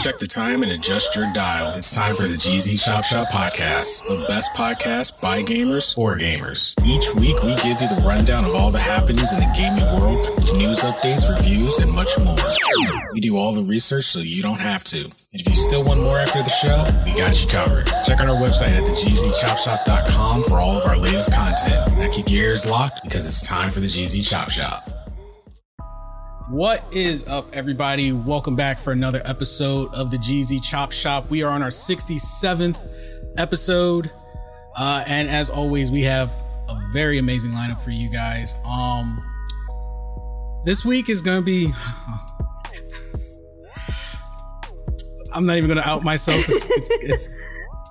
Check, the time and adjust your dial. It's time for the GZ Chop Shop Podcast, the best podcast by gamers for gamers. Each week, we give you the rundown of all the happenings in the gaming world, news updates, reviews, and much more. We do all the research so you don't have to. And if you still want more after the show, we got you covered. Check out our website at thegzchopshop.com for all of our latest content. Now keep your ears locked because it's time for the GZ Chop Shop. What is up, everybody? Welcome back for another episode of the GZ Chop Shop. We are on our 67th episode. Uh, and as always, we have a very amazing lineup for you guys. Um, this week is going to be. I'm not even going to out myself. It's, it's, it's,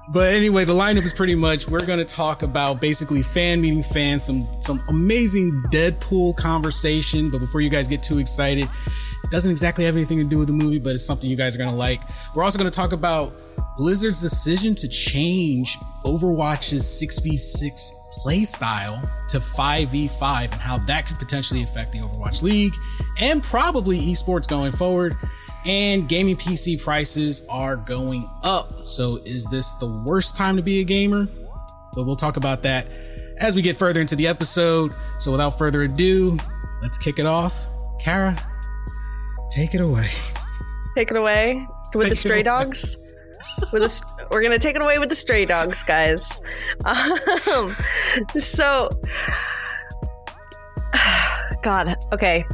but anyway, the lineup is pretty much we're going to talk about basically fan meeting fans, some some amazing Deadpool conversation. But before you guys get too excited, it doesn't exactly have anything to do with the movie, but it's something you guys are going to like. We're also going to talk about Blizzard's decision to change Overwatch's 6v6 playstyle to 5v5 and how that could potentially affect the Overwatch League and probably esports going forward and gaming PC prices are going up. So, is this the worst time to be a gamer? But we'll talk about that as we get further into the episode. So, without further ado, let's kick it off. Kara, take it away. Take it away with Take the stray dogs. With the, we're gonna take it away with the stray dogs, guys. Um, so, God, okay.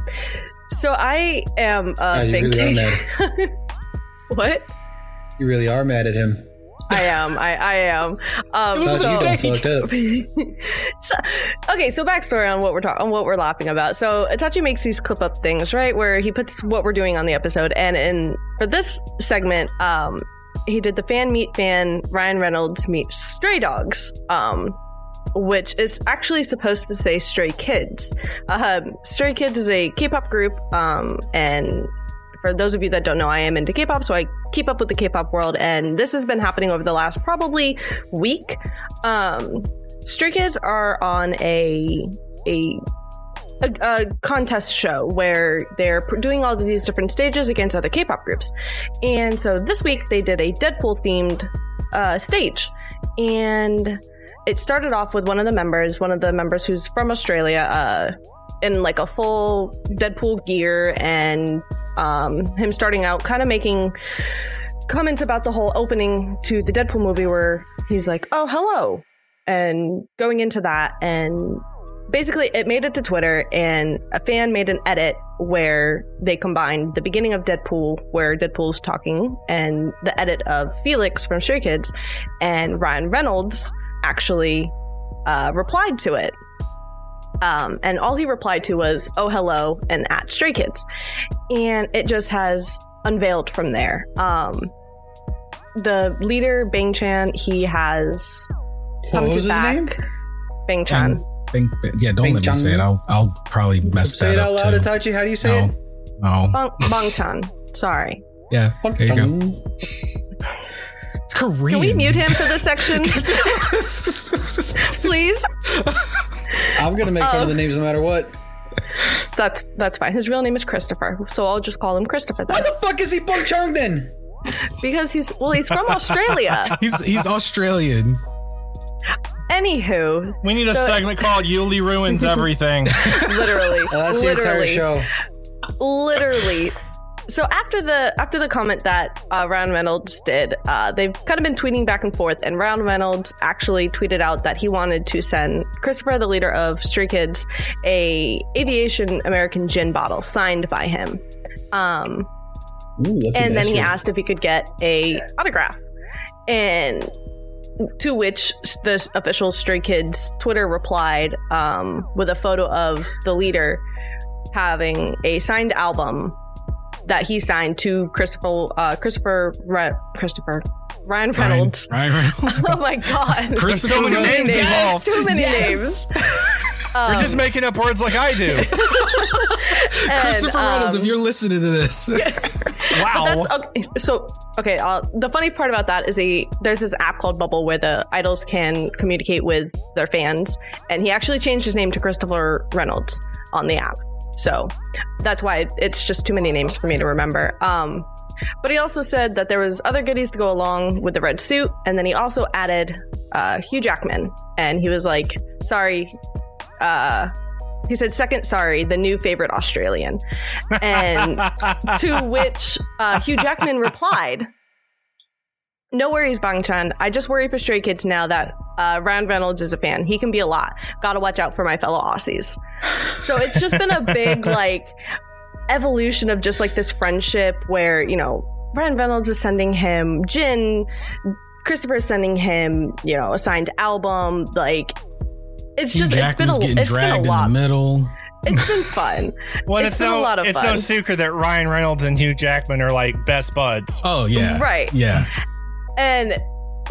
So I am a God, you big really are what? You really are mad at him. I am. I, I am. Um, It was a so- mistake. Done fucked up. so, okay, so backstory on what we're talking on what we're laughing about. So Itachi makes these clip up things, right, where he puts what we're doing on the episode, and in for this segment, um, he did the fan meet fan Ryan Reynolds meet Stray Dogs, um, which is actually supposed to say Stray Kids. Um, Stray Kids is a K-pop group, um, and for those of you that don't know, I am into K-pop, so I keep up with the K-pop world, and this has been happening over the last probably week. Um, Stray Kids are on a a a, a contest show where they're doing all of these different stages against other K-pop groups, and so this week they did a Deadpool themed uh, stage, and it started off with one of the members, one of the members who's from Australia, uh, in like a full Deadpool gear, and um, him starting out kind of making comments about the whole opening to the Deadpool movie where he's like, "Oh, hello," and going into that, and basically it made it to Twitter, and a fan made an edit where they combined the beginning of Deadpool, where Deadpool's talking, and the edit of Felix from Stray Kids, and Ryan Reynolds actually uh, replied to it. Um, and all he replied to was, oh, hello, and at Stray Kids. And it just has unveiled from there. Um, the leader, Bang Chan, he has come What to was his back. name? Bang Chan. Think, yeah, don't Bing let me say it. I'll, I'll probably mess Say that it out loud, too. Itachi. How do you say no, it? no. Bang, Bang Chan. Sorry. Yeah, there you go. It's Korean. Can we mute him for this section? Please? I'm gonna make fun of the um, names no matter what. That's that's fine. His real name is Christopher, so I'll just call him Christopher then. Why the fuck is he Bong Chung then? Because he's well, he's from Australia. He's he's Australian. Anywho, We need a So- segment called Yuli Ruins Everything. literally, Oh, that's the entire show. literally. So after the after the comment that uh, Ryan Reynolds did, uh, they've kind of been tweeting back and forth, and Ryan Reynolds actually tweeted out that he wanted to send Christopher, the leader of Stray Kids, a aviation American gin bottle signed by him. Um, Ooh, and then he asked if he could get a autograph and to which the official stray kids twitter replied um, with a photo of the leader having a signed album that he signed to christopher uh, christopher Re- christopher ryan Ryan, reynolds Ryan Reynolds. oh my god Christopher so many Reynolds. names involved. too many Yes. names You're just making up words like I do. And, Christopher Reynolds, um, if you're listening to this, Wow. That's okay. So, okay. Uh, the funny part about that is a there's this app called Bubble where the idols can communicate with their fans, and he actually changed his name to Christopher Reynolds on the app. So that's why it's just too many names for me to remember. Um, but he also said that there was other goodies to go along with the red suit, and then he also added uh, Hugh Jackman, and he was like, "Sorry." Uh, he said, second, sorry, the new favorite Australian. And to which uh, Hugh Jackman replied, No worries, Bang Chan. I just worry for Stray Kids now that uh, Ryan Reynolds is a fan. He can be a lot. Gotta watch out for my fellow Aussies. So it's just been a big, like, evolution of just like this friendship where, you know, Ryan Reynolds is sending him gin, Christopher's sending him, you know, a signed album. Like, it's Hugh just, it's been a, Jackman's getting it's been dragged a lot. in the middle. It's been fun. well, it's it's, been a lot of it's fun. no secret that Ryan Reynolds and Hugh Jackman are like best buds. Oh yeah, Right. Yeah, And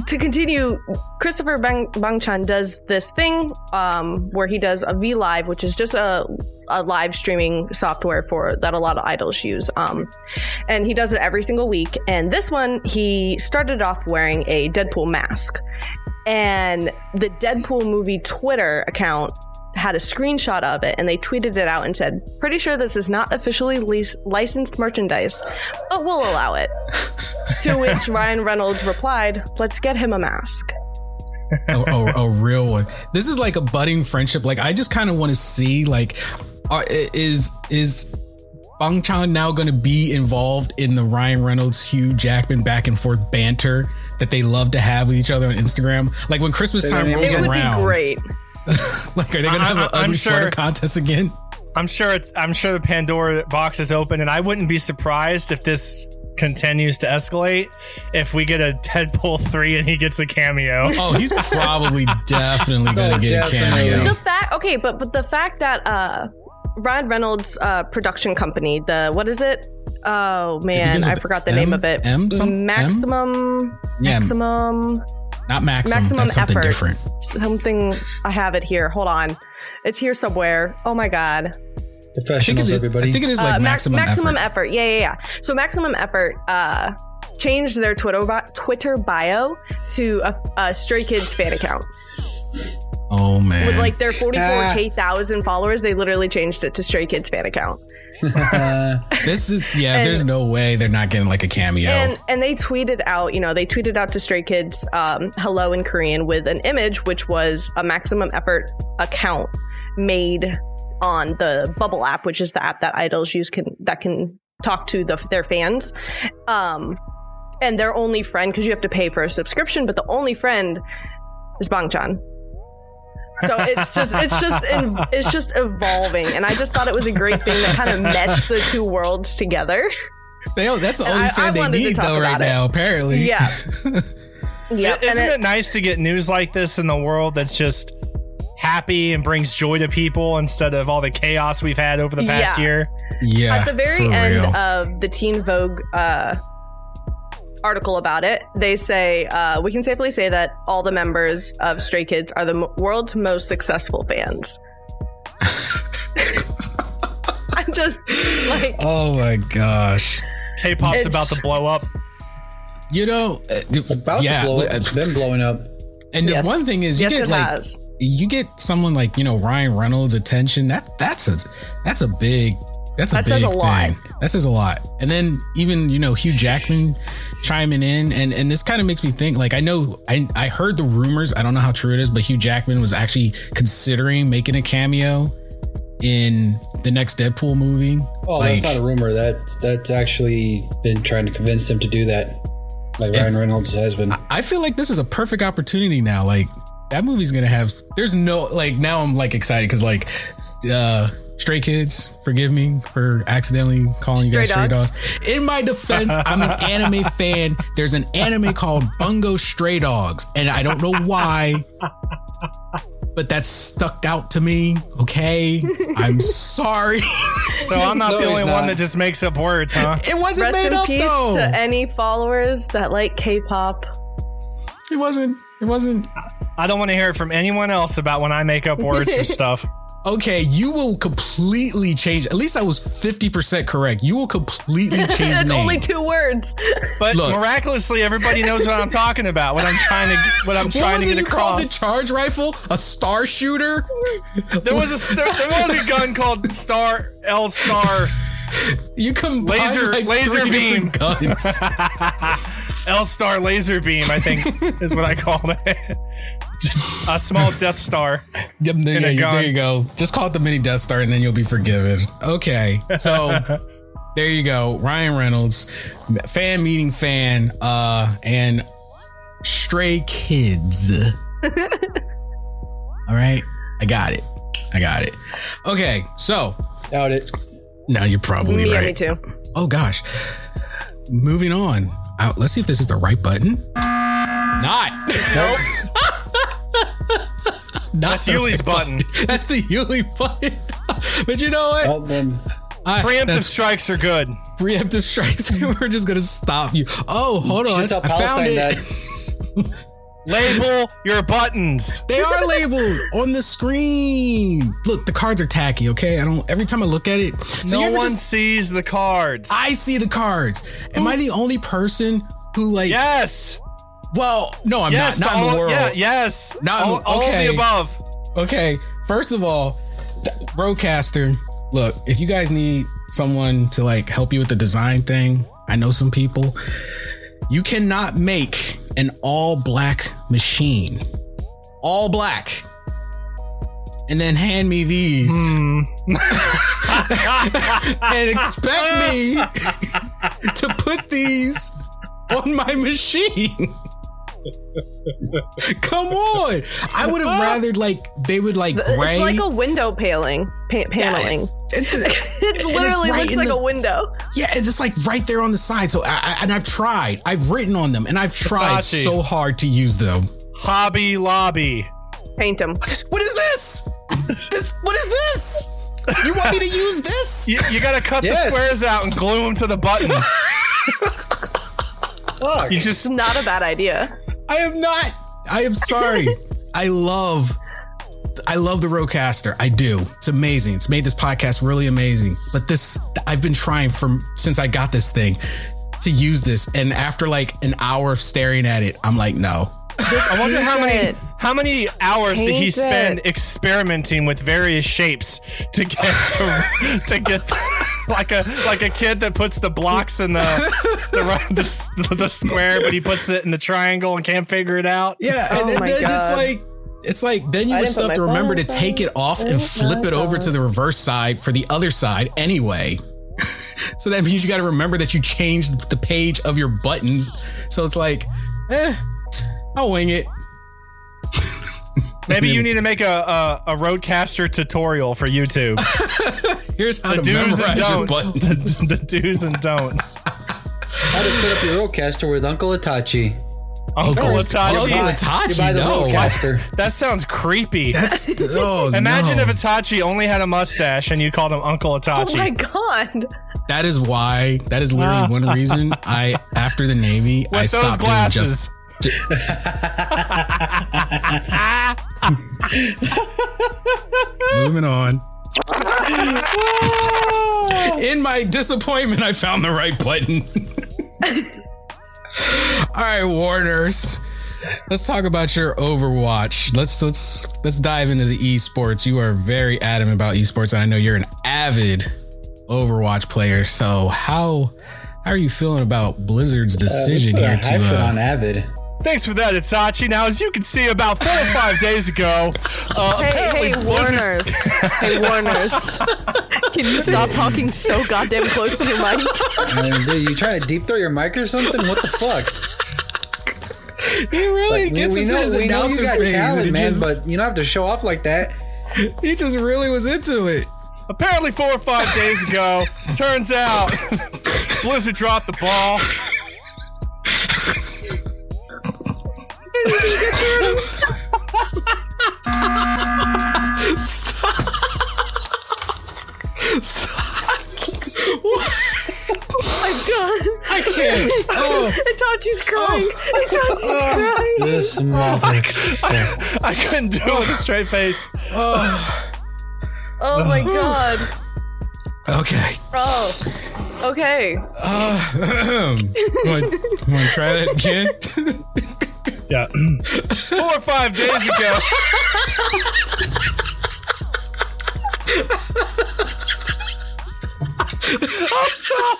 to continue, Christopher Bang Bangchan does this thing um, where he does a V Live, which is just a, a live streaming software for that a lot of idols use. Um, and he does it every single week. And this one, he started off wearing a Deadpool mask. And the Deadpool movie Twitter account had a screenshot of it and they tweeted it out and said, Pretty sure this is not officially leas- licensed merchandise, but we'll allow it. to which Ryan Reynolds replied, Let's get him a mask. a, a, a real one. This is like a budding friendship. Like I just kind of want to see like, uh, are, is is Bang Chan now going to be involved in the Ryan Reynolds Hugh Jackman back and forth banter that they love to have with each other on Instagram? Like when Christmas time gonna rolls It would around, be great. like are they going to I- have an I- I'm ugly sweater contest again? I'm sure. It's, I'm sure the Pandora box is open, and I wouldn't be surprised if this continues to escalate. If we get a Deadpool three and he gets a cameo. Oh, he's probably definitely going to Oh, get a cameo. The fact, okay, but but the fact that uh, Ryan Reynolds' uh, production company, the what is it? Oh man, begins I forgot the M? name of it. M some- M? Maximum, Yeah. maximum, Not Maxim. maximum That's something effort. different. Something. I have it here. Hold on, it's here somewhere. Oh my god. I think, it Professionals, is, everybody. I think it is like Uh, maximum, maximum effort. effort. Yeah, yeah, yeah. So maximum effort uh, changed their Twitter bi- Twitter bio to a, a Stray Kids fan account Oh man. with like their 44k thousand followers. They literally changed it to Stray Kids fan account. this is yeah. and- there's no way they're not getting like a cameo. And and they tweeted out, you know, they tweeted out to Stray Kids um, hello in Korean with an image which was a maximum effort account made on the Bubble app, which is the app that idols use can that can talk to the, their fans. Um, and their only friend, because you have to pay for a subscription, but the only friend is Bangchan. So it's just it's just it's just evolving, and I just thought it was a great thing that kind of meshed the two worlds together. They, that's the And only I- fan I they need though right it. now. Apparently, Yeah. Yeah, Isn't it, it- nice to get news like this in the world that's just happy and brings joy to people instead of all the chaos we've had over the past Yeah. year? yeah. at the very end real. of the Teen Vogue uh, article about it, they say uh, we can safely say that all the members of Stray Kids are the m- world's most successful fans. I'm just like, oh my gosh. K-pop's about to blow up. You know, uh, dude, About yeah. to blow up. Them blowing up. And the one thing is, you yes, get like has. you get someone like you know Ryan Reynolds' attention. That that's a that's a big that's a That big says a lot. thing. That says a lot. And then even you know Hugh Jackman chiming in, and and this kind of makes me think. Like I know I I heard the rumors. I don't know how true it is, but Hugh Jackman was actually considering making a cameo in the next Deadpool movie. Oh, that's not a rumor. That that's actually been trying to convince him to do that. Like Ryan Reynolds has been. I feel like this is a perfect opportunity now. Like that movie's gonna have. There's no like now. I'm like excited because like, uh, Stray Kids. Forgive me for accidentally calling you guys Stray Stray Dogs. Dogs. In my defense, I'm an anime fan. There's an anime called Bungo Stray Dogs, and I don't know why. But that's stuck out to me. Okay, I'm sorry. So I'm not No, the he's only one that just makes up words, huh? It wasn't Rest made in up peace though. to any followers that like K-pop. It wasn't. It wasn't. I don't want to hear it from anyone else about when I make up words for stuff. Okay, you will completely change. At least I was 50% correct. You will completely change the It's name. only two words. But Look. miraculously, everybody knows what I'm talking about. What I'm trying to what I'm what trying was to it get you called the charge rifle? A star shooter? There was a st- there was a gun called Star L Star You combined Laser- like laser three beam. guns. L Star Laser Beam. I think is what I called it. A small Death Star. Yep, there, In you- there you go. Just call it the mini Death Star and then you'll be forgiven. Okay, so there you go. Ryan Reynolds, fan meeting fan, uh, and Stray Kids. All right, I got it. I got it. Okay, so Doubt it. now you're probably Yeah, right. me too. Oh gosh. Moving on. Uh, let's see if this is the right button. Not. Not That's Yuli's right button. That's the Yuli button. but you know what? Well, then I- Preemptive strikes are good. preemptive strikes. We're just gonna stop you. Oh, hold on. I found it. that. Label your buttons. They are labeled on the screen. Look, the cards are tacky. Okay, I don't. Every time I look at it, so no one just- sees the cards. I see the cards. Am I the only person who like? yes. Well, no, I'm yes. not. Not in the world. Yeah. Yes. Not in all, the- all of okay. the above. Okay, first of all, th- Rodecaster, look, if you guys need someone to like help you with the design thing, I know some people. You cannot make an all black machine, all black, and then hand me these Hmm. and expect me to put these on my machine. Come on. I would have rather like they would like gray. It's like a window paling, pa- paneling. It's, It literally right looks like the- a window. yeah, it's just like right there on the side. So I, I and I've tried. I've written on them and I've tried Itachi. so hard to use them. Hobby Lobby. Paint them. What is this? this what is this? You want me to use this? You, you gotta cut Yes. the squares out and glue them to the button. Fuck. You just Not a bad idea. I am not. I am sorry. I love I love the Rodecaster. I do. It's amazing. It's made this podcast really amazing. But this I've been trying from since I got this thing to use this and after like an hour of staring at it, I'm like, no. I wonder how many it. how many hours did he Paint spend it. experimenting with various shapes to get to get like a like a kid that puts the blocks in the the, the the square, but he puts it in the triangle and can't figure it out. Yeah, and, Oh and my then it's like it's like then you I would still have to remember to take it off and flip it over to the reverse side for the other side anyway. so that means you got to remember that you changed the page of your buttons. So it's like, eh, I'll wing it. Maybe you need to make a a, a Rodecaster tutorial for YouTube. Here's how The to do's and your don'ts. buttons. The, the do's and don'ts. How to set up your Rodecaster with Uncle Itachi. Uncle Itachi. Uncle You buy- Itachi, You buy the no. Rodecaster. That sounds creepy. That's oh, Imagine no. if Itachi only had a mustache and you called him Uncle Itachi. Oh Itachi. my god. that is why. That is literally one reason I after the Navy I With those stopped doing glasses. just. Moving on. In my disappointment, I found the right button. All right, Warners. Let's talk about your Overwatch. Let's let's let's dive into the esports. You are very adamant about esports, and I know you're an avid Overwatch player. So how how are you feeling about Blizzard's decision Uh, here to uh, on Avid. Thanks for that, Itachi. Now, as you can see, about four or five days ago, uh, Hey, apparently hey, Warners. hey, Warners. Can you stop talking so goddamn close to your mic? Man, dude, you trying to deep throw your mic or something? What the fuck? He really Like, we, gets we into know, his we know you announcer got talent, man, just- but you don't have to show off like that. he just really was into it. apparently four or five days ago, turns out Blizzard dropped the ball. I can't. Oh, Itachi's crying. Itachi's crying. This motherfucker. I couldn't do it with a straight face. Oh my god. okay. Oh. Okay. Want to try that again? Yeah. Four or five days ago. oh, stop.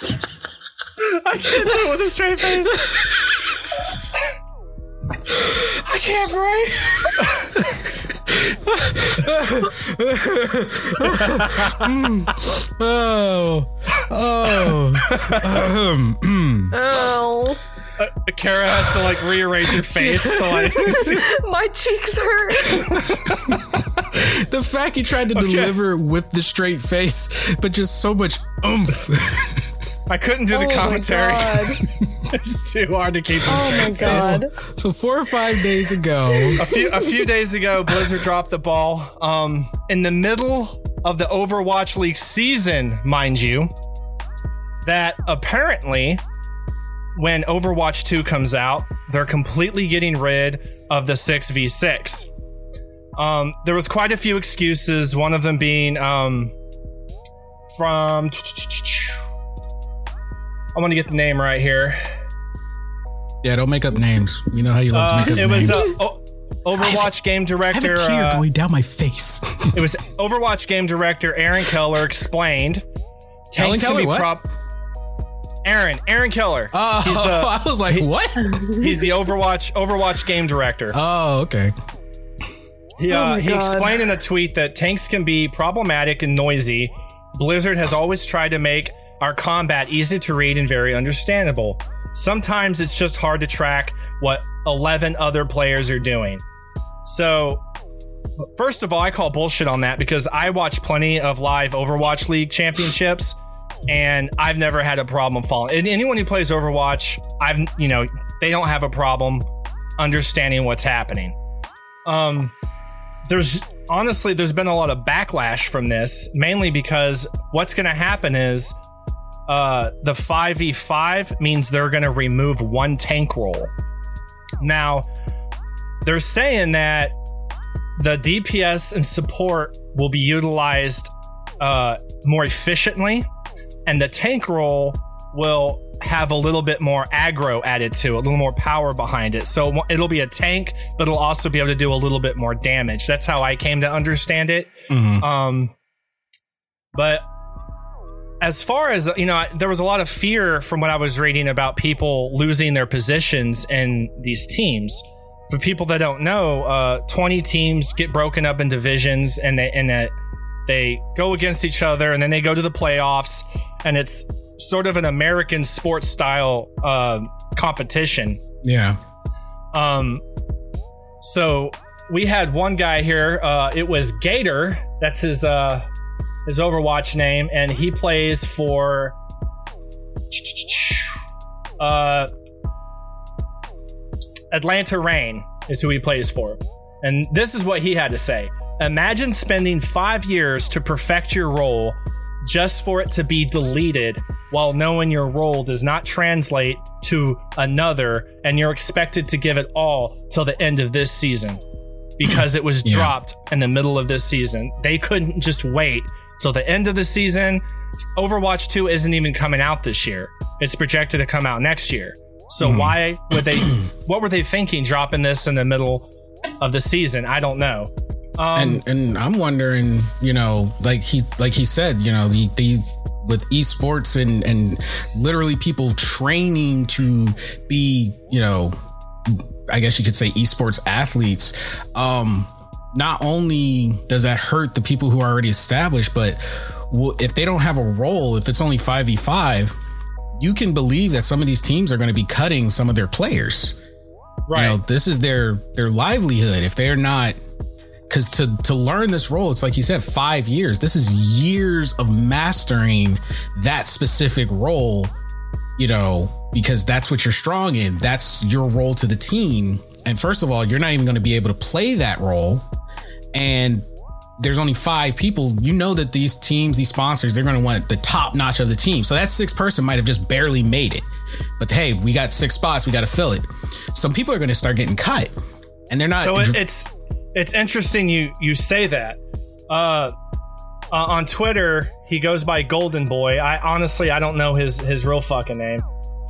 I can't do it with a straight face. I can't breathe. oh, oh, um, Oh. Kara has to like rearrange her face to like. My cheeks hurt. the fact he tried to deliver with the straight face, but just so much oomph. I couldn't do the Oh my commentary. God. it's too hard to keep a Oh straight my face. god. so four or five days ago, a few a few days ago, Blizzard dropped the ball. Um, in the middle of the Overwatch League season, mind you, that apparently, when Overwatch 2 comes out, they're completely getting rid of the six v six. Um, there was quite a few excuses. One of them being um, from. I want to get the name right here. yeah, don't make up names. We know how you love Uh, to make it up was names. uh, o- Overwatch game director. I have a tear uh, going down my face. It was Overwatch game director Aaron Keller explained. Tanks can Keller, be prop. Aaron, Aaron Keller. Oh, he's the I was like, what? he's the Overwatch Overwatch game director. Oh, okay. He, Oh uh, my he explained in a tweet that tanks can be problematic and noisy. Blizzard has always tried to make our combat easy to read and very understandable. Sometimes it's just hard to track what 11 other players are doing. So, first of all, I call bullshit on that because I watch plenty of live Overwatch League championships and I've never had a problem falling. And anyone who plays Overwatch, I've, you know, they don't have a problem understanding what's happening. Um, there's honestly there's been a lot of backlash from this mainly because what's going to happen is uh the 5v5 means they're going to remove one tank role now they're saying that the dps and support will be utilized uh more efficiently and the tank role will have a little bit more aggro added to it, a little more power behind it. So it'll be a tank, but it'll also be able to do a little bit more damage. That's how I came to understand it. Mhm. Um, but as far as you know, I- there was a lot of fear from what I was reading about people losing their positions in these teams. For people that don't know, uh, 20 teams get broken up in divisions, and they and uh, they go against each other, and then they go to the playoffs, and it's sort of an American sports style uh, competition. Yeah. Um, so we had one guy here. Uh, it was Gator. That's his uh his Overwatch name, and he plays for uh Atlanta Reign is who he plays for. And this is what he had to say. Imagine spending five years to perfect your role just for it to be deleted while knowing your role does not translate to another and you're expected to give it all till the end of this season because it was Yeah. dropped in the middle of this season. They couldn't just wait till the end of the season. Overwatch 2 isn't even coming out this year. It's projected to come out next year. So mm-hmm. why would they what were they thinking dropping this in the middle of the season? I don't know. Um, and and I'm wondering, you know, like he like he said, you know, the the with esports and and literally people training to be, you know, I guess you could say esports athletes, um, not only does that hurt the people who are already established, but if they don't have a role, if it's only 5v5, you can believe that some of these teams are going to be cutting some of their players. Right. You know, this is their their livelihood. If they're not because to to learn this role, it's like you said, five years. This is years of mastering that specific role. You know, because that's what you're strong in. That's your role to the team. And first of all, you're not even going to be able to play that role. And there's only five people. You know that these teams, these sponsors, they're going to want the top notch of the team. So that six person might have just barely made it. But hey, we got six spots. We got to fill it. Some people are going to start getting cut, and they're not. So it, it's it's interesting you you say that. Uh, uh, on Twitter, he goes by Golden Boy. I honestly I don't know his his real fucking name,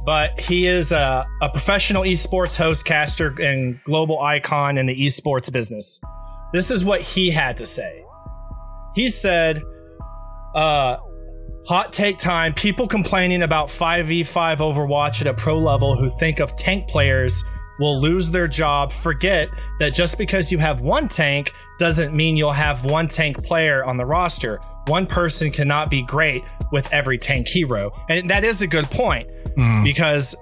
but he is a, a professional esports host, caster, and global icon in the esports business. This is what he had to say. He said, uh, Hot take time. People complaining about 5v5 Overwatch at a pro level who think of tank players will lose their job forget that just because you have one tank doesn't mean you'll have one tank player on the roster. One person cannot be great with every tank hero. And that is a good point mm. because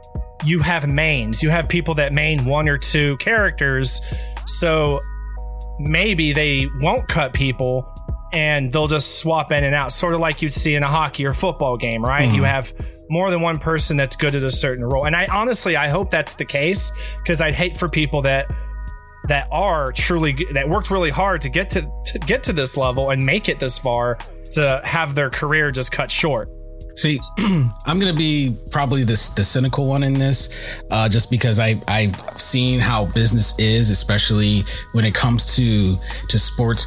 you have mains. You have people that main one or two characters. So maybe they won't cut people and they'll just swap in and out, sort of like you'd see in a hockey or football game, right? Mm-hmm. You have more than one person that's good at a certain role. And I honestly, I hope that's the case because I'd hate for people that that are truly that worked really hard to get to, to get to this level and make it this far to have their career just cut short. See, I'm gonna be probably the the cynical one in this, uh, just because I I've seen how business is, especially when it comes to to sports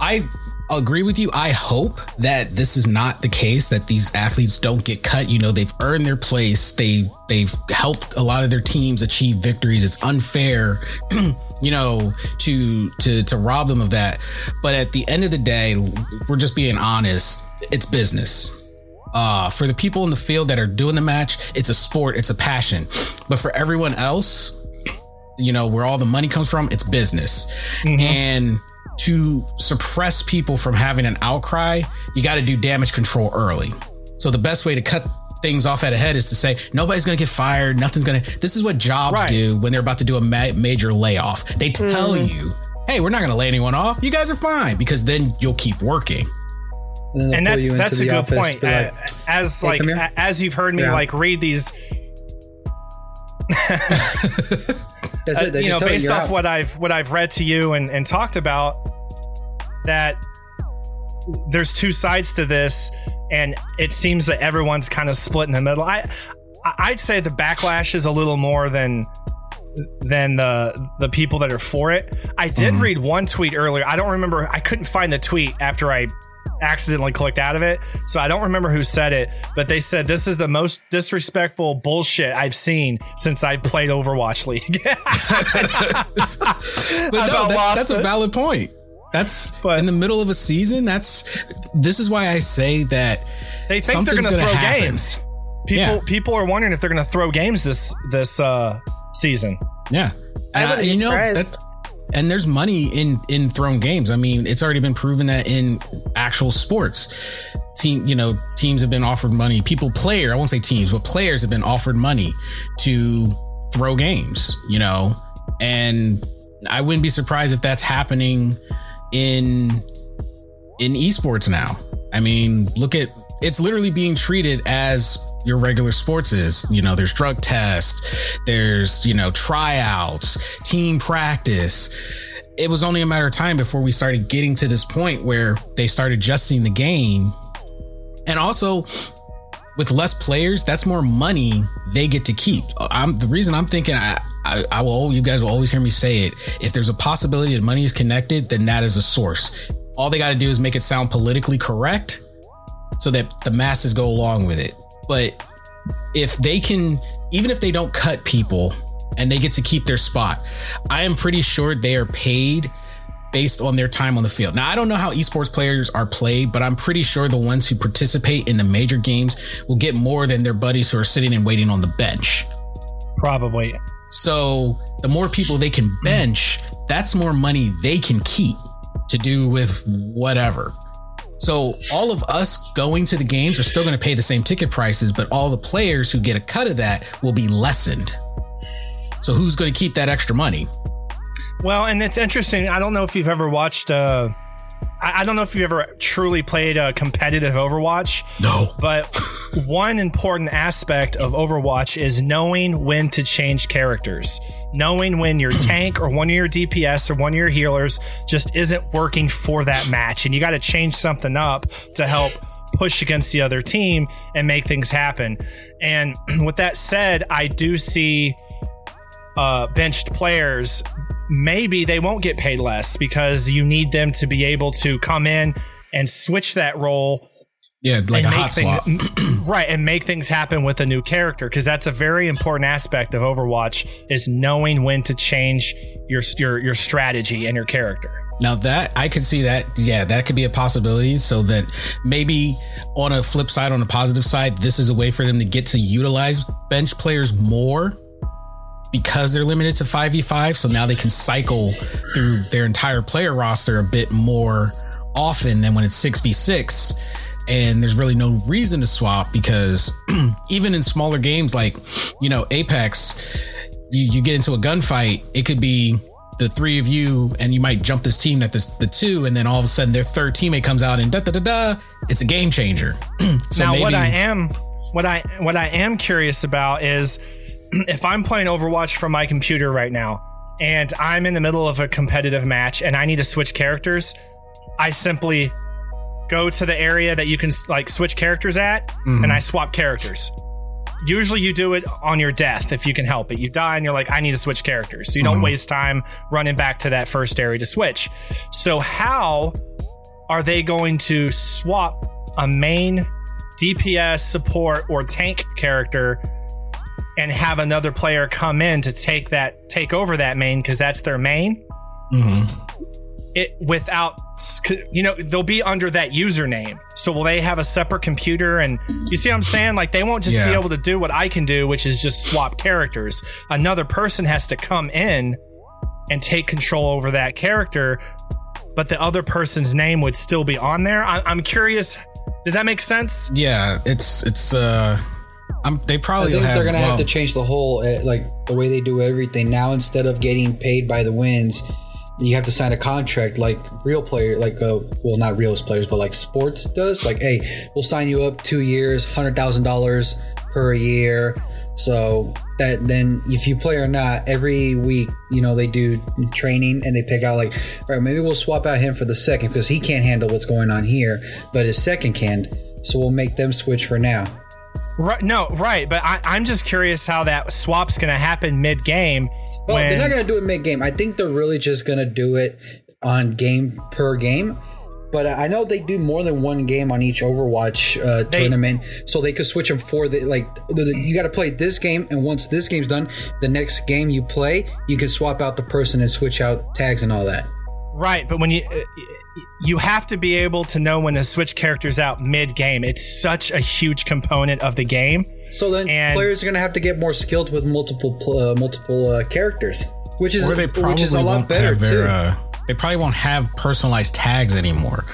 I agree with you. I hope that this is not the case that these athletes don't get cut. You know, they've earned their place. They they've helped a lot of their teams achieve victories. It's unfair, you know, to to to rob them of that. But at the end of the day, we're just being honest. It's business. Uh, for the people in the field that are doing the match, it's a sport, it's a passion. But for everyone else, you know, where all the money comes from, it's business. Mm-hmm. And to suppress people from having an outcry, you got to do damage control early. So the best way to cut things off at a head is to say nobody's going to get fired, nothing's going to. This is what jobs right. do when they're about to do a ma- major layoff. They tell mm. you, "Hey, we're not going to lay anyone off. You guys are fine," because then you'll keep working. And, and that's that's a good point. Like, as hey, like as you've heard me yeah. like read these. That's it. Uh, you know, based off out. what I've what I've read to you and, and talked about, that there's two sides to this, and it seems that everyone's kind of split in the middle. I I'd say the backlash is a little more than than the the people that are for it. I did mm. read one tweet earlier. I don't remember. I couldn't find the tweet after I accidentally clicked out of it. So I don't remember who said it, but they said this is the most disrespectful bullshit I've seen since I played Overwatch League. but no, that, that's it. a valid point. That's but, in the middle of a season. That's this is why I say that they think they're going to throw happen. games. People yeah. people are wondering if they're going to throw games this this uh, season. Yeah, and I, you know that, and there's money in in thrown games. I mean, it's already been proven that in actual sports, team you know teams have been offered money. People player I won't say teams, but players have been offered money to throw games. You know, and I wouldn't be surprised if that's happening in in esports now. I mean, look at it's literally being treated as your regular sports is. You know, there's drug tests, there's, you know, tryouts, team practice. It was only a matter of time before we started getting to this point where they started adjusting the game. And also, with less players, that's more money they get to keep. I'm the reason I'm thinking I, I, I will you guys will always hear me say it. If there's a possibility that money is connected, then that is a source. All they got to do is make it sound politically correct so that the masses go along with it. But if they can, even if they don't cut people and they get to keep their spot, I am pretty sure they are paid based on their time on the field. Now, I don't know how esports players are played, but I'm pretty sure the ones who participate in the major games will get more than their buddies who are sitting and waiting on the bench. Probably. So the more people they can bench, that's more money they can keep to do with whatever. So all of us going to the games are still going to pay the same ticket prices, but all the players who get a cut of that will be lessened. So who's going to keep that extra money? Well, and it's interesting. I don't know if you've ever watched. Uh, I I don't know if you've ever truly played a competitive Overwatch. No. But one important aspect of Overwatch is knowing when to change characters. Knowing when your tank or one of your DPS or one of your healers just isn't working for that match. And you got to change something up to help push against the other team and make things happen. And with that said, I do see uh, benched players, maybe they won't get paid less because you need them to be able to come in and switch that role. Yeah, like a hot swap. right, and make things happen with a new character because that's a very important aspect of Overwatch is knowing when to change your your your strategy and your character. Now that I could see that, yeah, that could be a possibility. So that maybe on a flip side, on a positive side, this is a way for them to get to utilize bench players more because they're limited to 5v5. So now they can cycle through their entire player roster a bit more often than when it's 6v6. And there's really no reason to swap because even in smaller games like, you know, Apex, you, you get into a gunfight, it could be the three of you, and you might jump this team that this the two, and then all of a sudden their third teammate comes out and da da da da. It's a game changer. so now, maybe, what I am, what I what I am curious about is if I'm playing Overwatch from my computer right now, and I'm in the middle of a competitive match, and I need to switch characters, I simply go to the area that you can like switch characters at, mm-hmm. and I swap characters. Usually, you do it on your death if you can help it. You die, and you're like, I need to switch characters, so you don't mm-hmm. waste time running back to that first area to switch. So, how are they going to swap a main DPS support or tank character and have another player come in to take that take over that main because that's their main? It without you know they'll be under that username. So will they have a separate computer? And you see what I'm saying? Like they won't just be able to do what I can do, which is just swap characters. Another person has to come in and take control over that character, but the other person's name would still be on there. I, I'm curious. Does that make sense? yeah, it's it's uh, I'm they I probably think have, they're gonna well, have to change the whole uh, like the way they do everything now. Instead of getting paid by the wins, you have to sign a contract like real player, like uh, well, not real players, but like sports does. Like, hey, we'll sign you up two years, hundred thousand dollars per year. So that then, if you play or not, every week, you know, they do training and they pick out like, all right, maybe we'll swap out him for the second because he can't handle what's going on here, but his second can. So we'll make them switch for now. Right. No. Right. But I, I'm just curious how that swap's going to happen mid game. Well, when they're not going to do it mid game. I think they're really just going to do it on game per game. But I know they do more than one game on each Overwatch uh, They- tournament, so they could switch them for the like. The, the- you got to play this game, and once this game's done, the next game you play, you can swap out the person and switch out tags and all that. Right, but when you uh, you have to be able to know when to switch characters out mid game. It's such a huge component of the game. So then And- players are going to have to get more skilled with multiple uh, multiple uh, characters, which is they which is a lot better their, too. Uh, they probably won't have personalized tags anymore.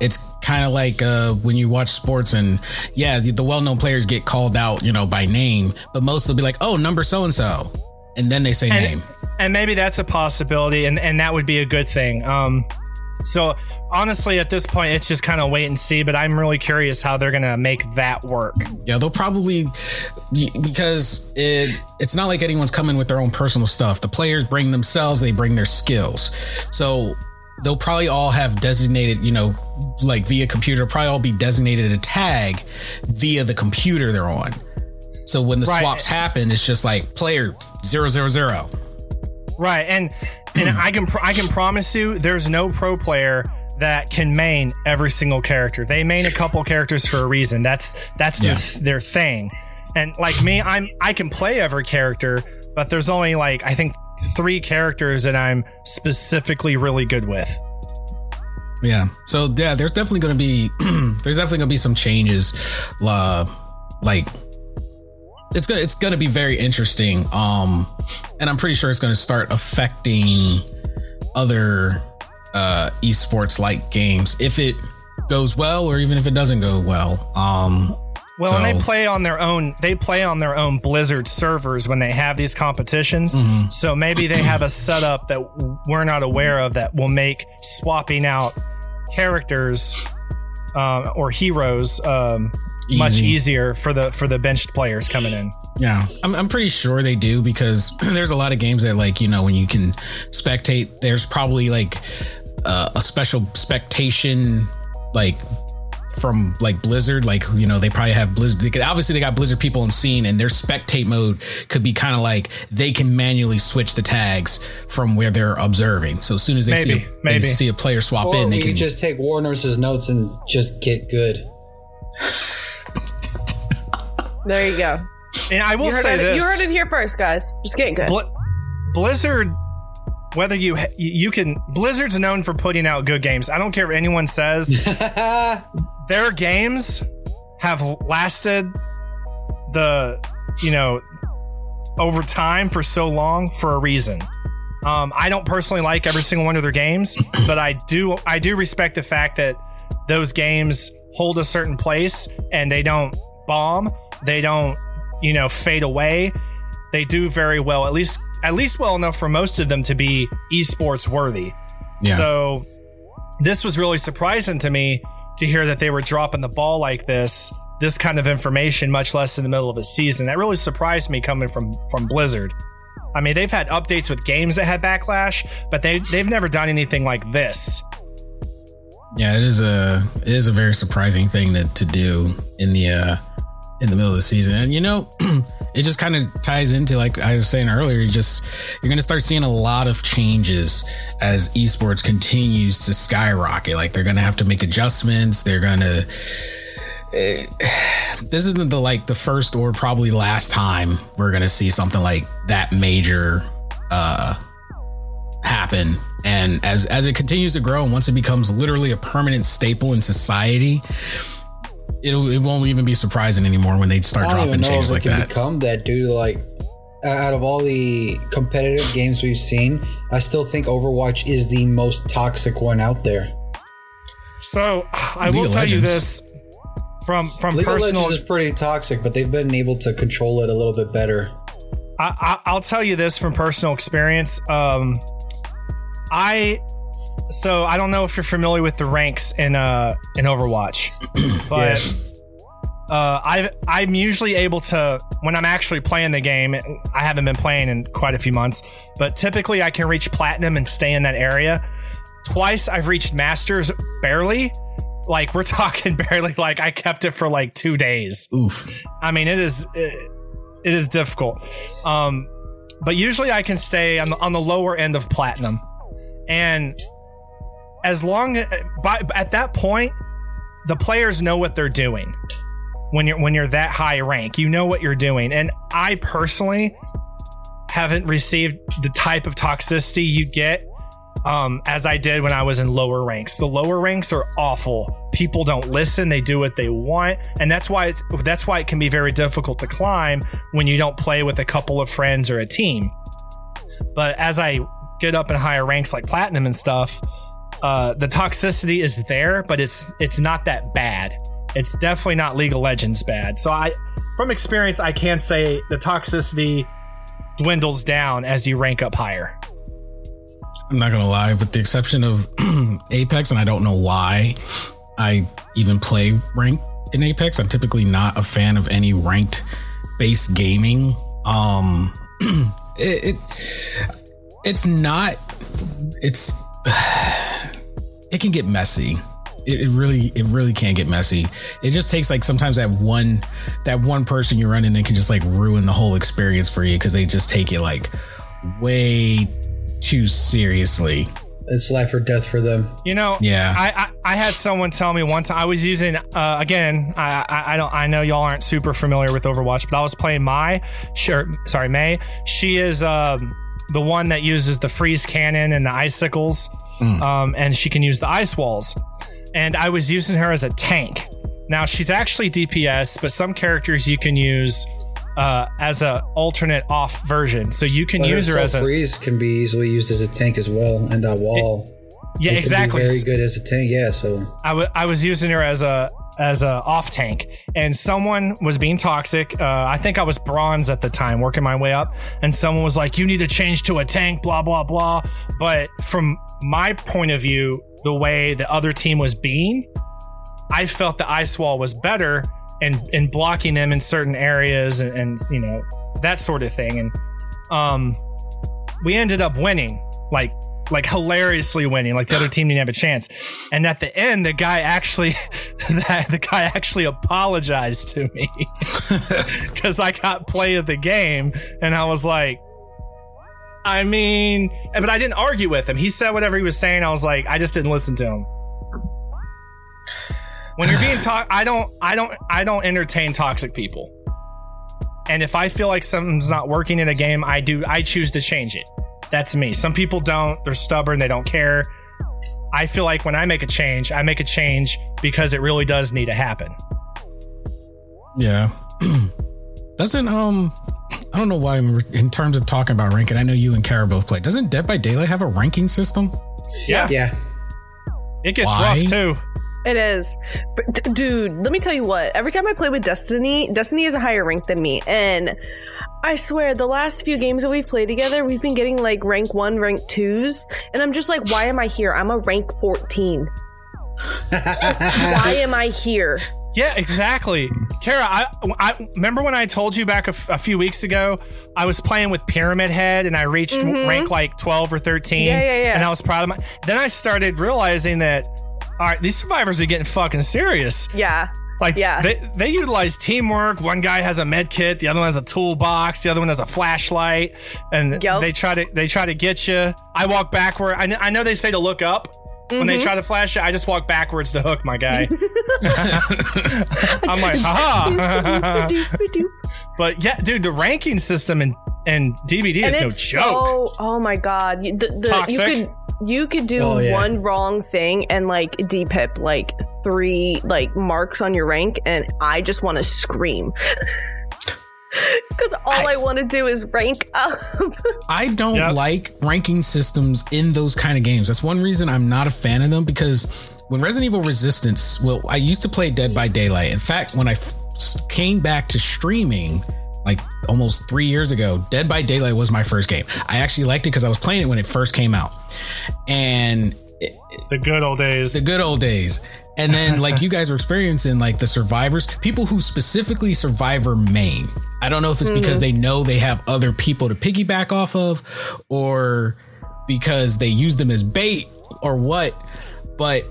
It's kind of like uh, when you watch sports and yeah, the, the well-known players get called out, you know, by name, but most will be like, "Oh, number so and so," and then they say And, name. and maybe that's a possibility, and, and that would be a good thing. Um, so honestly, at this point, it's just kind of wait and see. But I'm really curious how they're gonna make that work. Yeah, they'll probably because it it's not like anyone's coming with their own personal stuff. The players bring themselves, they bring their skills. So they'll probably all have designated, you know, like via computer, probably all be designated a tag via the computer they're on. So when the Right. swaps happen, it's just like player zero zero zero. Right, and and I can pr- I can promise you, there's no pro player that can main every single character. They main a couple characters for a reason. That's that's their Yeah. their thing. And like me, I'm I can play every character, but there's only like I think three characters that I'm specifically really good with. Yeah. So yeah, there's definitely going to be there's definitely going to be some changes, uh, like it's gonna it's gonna be very interesting. Um, and I'm pretty sure it's gonna start affecting other uh esports like games if it goes well or even if it doesn't go well. Um, Well, and they play on their own. They play on their own Blizzard servers when they have these competitions. Mm-hmm. So maybe they have a setup that we're not aware of that will make swapping out characters um, or heroes um, much easier for the for the benched players coming in. Yeah, I'm, I'm pretty sure they do because there's a lot of games that like you know when you can spectate, there's probably like uh, a special spectation like from like Blizzard, like you know they probably have Blizzard. They could, obviously, they got Blizzard people in scene, and their spectate mode could be kind of like they can manually switch the tags from where they're observing. So as soon as they see Maybe, a, they maybe. see a player swap Or in, they we can just take Warner's notes and just get good. There you go. And I will You say it, this: you heard it here first, guys. Just get good. Bli- Blizzard, whether you you can, Blizzard's known for putting out good games. I don't care what anyone says. their games have lasted the you know over time for so long for a reason. Um, I don't personally like every single one of their games, but I do I do respect the fact that those games hold a certain place and they don't bomb, they don't you know fade away. They do very well, at least at least well enough for most of them to be esports worthy. Yeah. So this was really surprising to me to hear that they were dropping the ball like this, this kind of information, much less in the middle of a season. That really surprised me coming from from Blizzard. I mean, they've had updates with games that had backlash, but they they've never done anything like this. Yeah, it is a it is a very surprising thing to, to do in the uh in the middle of the season. And you know, it just kind of ties into like I was saying earlier, just you're going to start seeing a lot of changes as esports continues to skyrocket. Like they're going to have to make adjustments, they're going to this isn't the like the first or probably last time we're gonna see something like that major uh happen and as as it continues to grow and once it becomes literally a permanent staple in society it'll it won't even be surprising anymore when they start I dropping changes if like can that become that, dude. Like, out of all the competitive games we've seen, I still think Overwatch is the most toxic one out there. So I League will of tell you this from from League personal. of Legends is pretty toxic, but they've been able to control it a little bit better. I, I, I'll tell you this from personal experience. Um, I so I don't know if you're familiar with the ranks in uh in Overwatch, but uh, I I'm usually able to when I'm actually playing the game. I haven't been playing in quite a few months, but typically I can reach platinum and stay in that area. Twice I've reached masters barely. Like we're talking barely. Like I kept it for like two days. oof I mean, it is it, it is difficult. Um, but usually I can stay on the, on the lower end of platinum, and as long by at that point, the players know what they're doing. When you're when you're that high rank, you know what you're doing. And I personally haven't received the type of toxicity you get um, as I did when I was in lower ranks. The lower ranks are awful. People don't listen; they do what they want, and that's why it's that's why it can be very difficult to climb when you don't play with a couple of friends or a team. But as I get up in higher ranks like platinum and stuff, uh, the toxicity is there, but it's it's not that bad. It's definitely not League of Legends bad. So I, from experience, I can say the toxicity dwindles down as you rank up higher. i'm not gonna lie with the exception of apex and i don't know why i even play rank in apex i'm typically not a fan of any ranked based gaming um it, it it's not it's it can get messy it, it really it really can get messy it just takes like sometimes that one that one person you run in and can just like ruin the whole experience for you because they just take it like way too seriously It's life or death for them. You know, Yeah. I, I I had someone tell me one time I was using uh, again. I, I I don't I know y'all aren't super familiar with Overwatch, but I was playing my Sure, sorry, Mei. She is um, the one that uses the freeze cannon and the icicles, um, and she can use the ice walls. And I was using her as a tank. Now she's actually DPS, but some characters you can use uh, as a alternate off version, so you can But use her as a freeze can be easily used as a tank as well, and that wall. yeah it can be exactly. very good as a tank. Yeah, so I wa- I was using her as a as a off tank, and someone was being toxic. Uh, I think I was bronze at the time, working my way up, and someone was like, "You need to change to a tank," blah blah blah. But from my point of view, the way the other team was being, I felt the ice wall was better and in blocking them in certain areas and, and you know that sort of thing. And um, we ended up winning, like like hilariously winning, like the other team didn't have a chance. And at the end, the guy actually, the guy actually apologized to me because I got play of the game, and I was like. I mean, but I didn't argue with him. He said whatever he was saying. I was like, I just didn't listen to him. When you're being talk, I don't, I don't, I don't entertain toxic people. And if I feel like something's not working in a game, I do, I choose to change it. That's me. Some people don't. They're stubborn. They don't care. I feel like when I make a change, I make a change because it really does need to happen. Yeah. Doesn't um I don't know why I'm in terms of talking about ranking. I know you and Kara both play. Doesn't Dead by Daylight have a ranking system? Yeah, yeah. it gets Why? rough too. It is. But, d- dude, let me tell you what. Every time I play with Destiny, Destiny is a higher rank than me. And I swear, the last few games that we've played together, we've been getting like rank one, rank twos. And I'm just like, why am I here? I'm a rank 14. why am I here? Yeah, exactly. Kara, I, I remember when I told you back a, f- a few weeks ago, I was playing with Pyramid Head and I reached rank like 12 or 13. Mm-hmm. Yeah, yeah, yeah. And I was proud of my. Then I started realizing that, all right, these survivors are getting fucking serious. Yeah. Like, Yeah. they, they utilize teamwork. One guy has a med kit, the other one has a toolbox, the other one has a flashlight, and Yup. they try to they try to get you. I walk backward. I, kn- I know they say to look up when Mm-hmm. they try to flash you. I just walk backwards to hook my guy. I'm like, haha. but yeah, dude, the ranking system in and DBD is no it's joke. so oh my god you, the, the, Toxic. you could you could do Oh, yeah. one wrong thing and like depip like three like marks on your rank and i just want to scream because all I, want to do is rank up I don't Yep. like ranking systems in those kind of games. That's one reason I'm not a fan of them because when Resident Evil Resistance, well, I used to play Dead by Daylight. In fact, when I f- came back to streaming like almost three years ago, Dead by Daylight was my first game. I actually liked it because I was playing it when it first came out. And The good old days. the good old days. And then, like you guys were experiencing, like the survivors, people who specifically survivor main. I don't know if it's because mm-hmm. they know they have other people to piggyback off of, or because they use them as bait, or what. But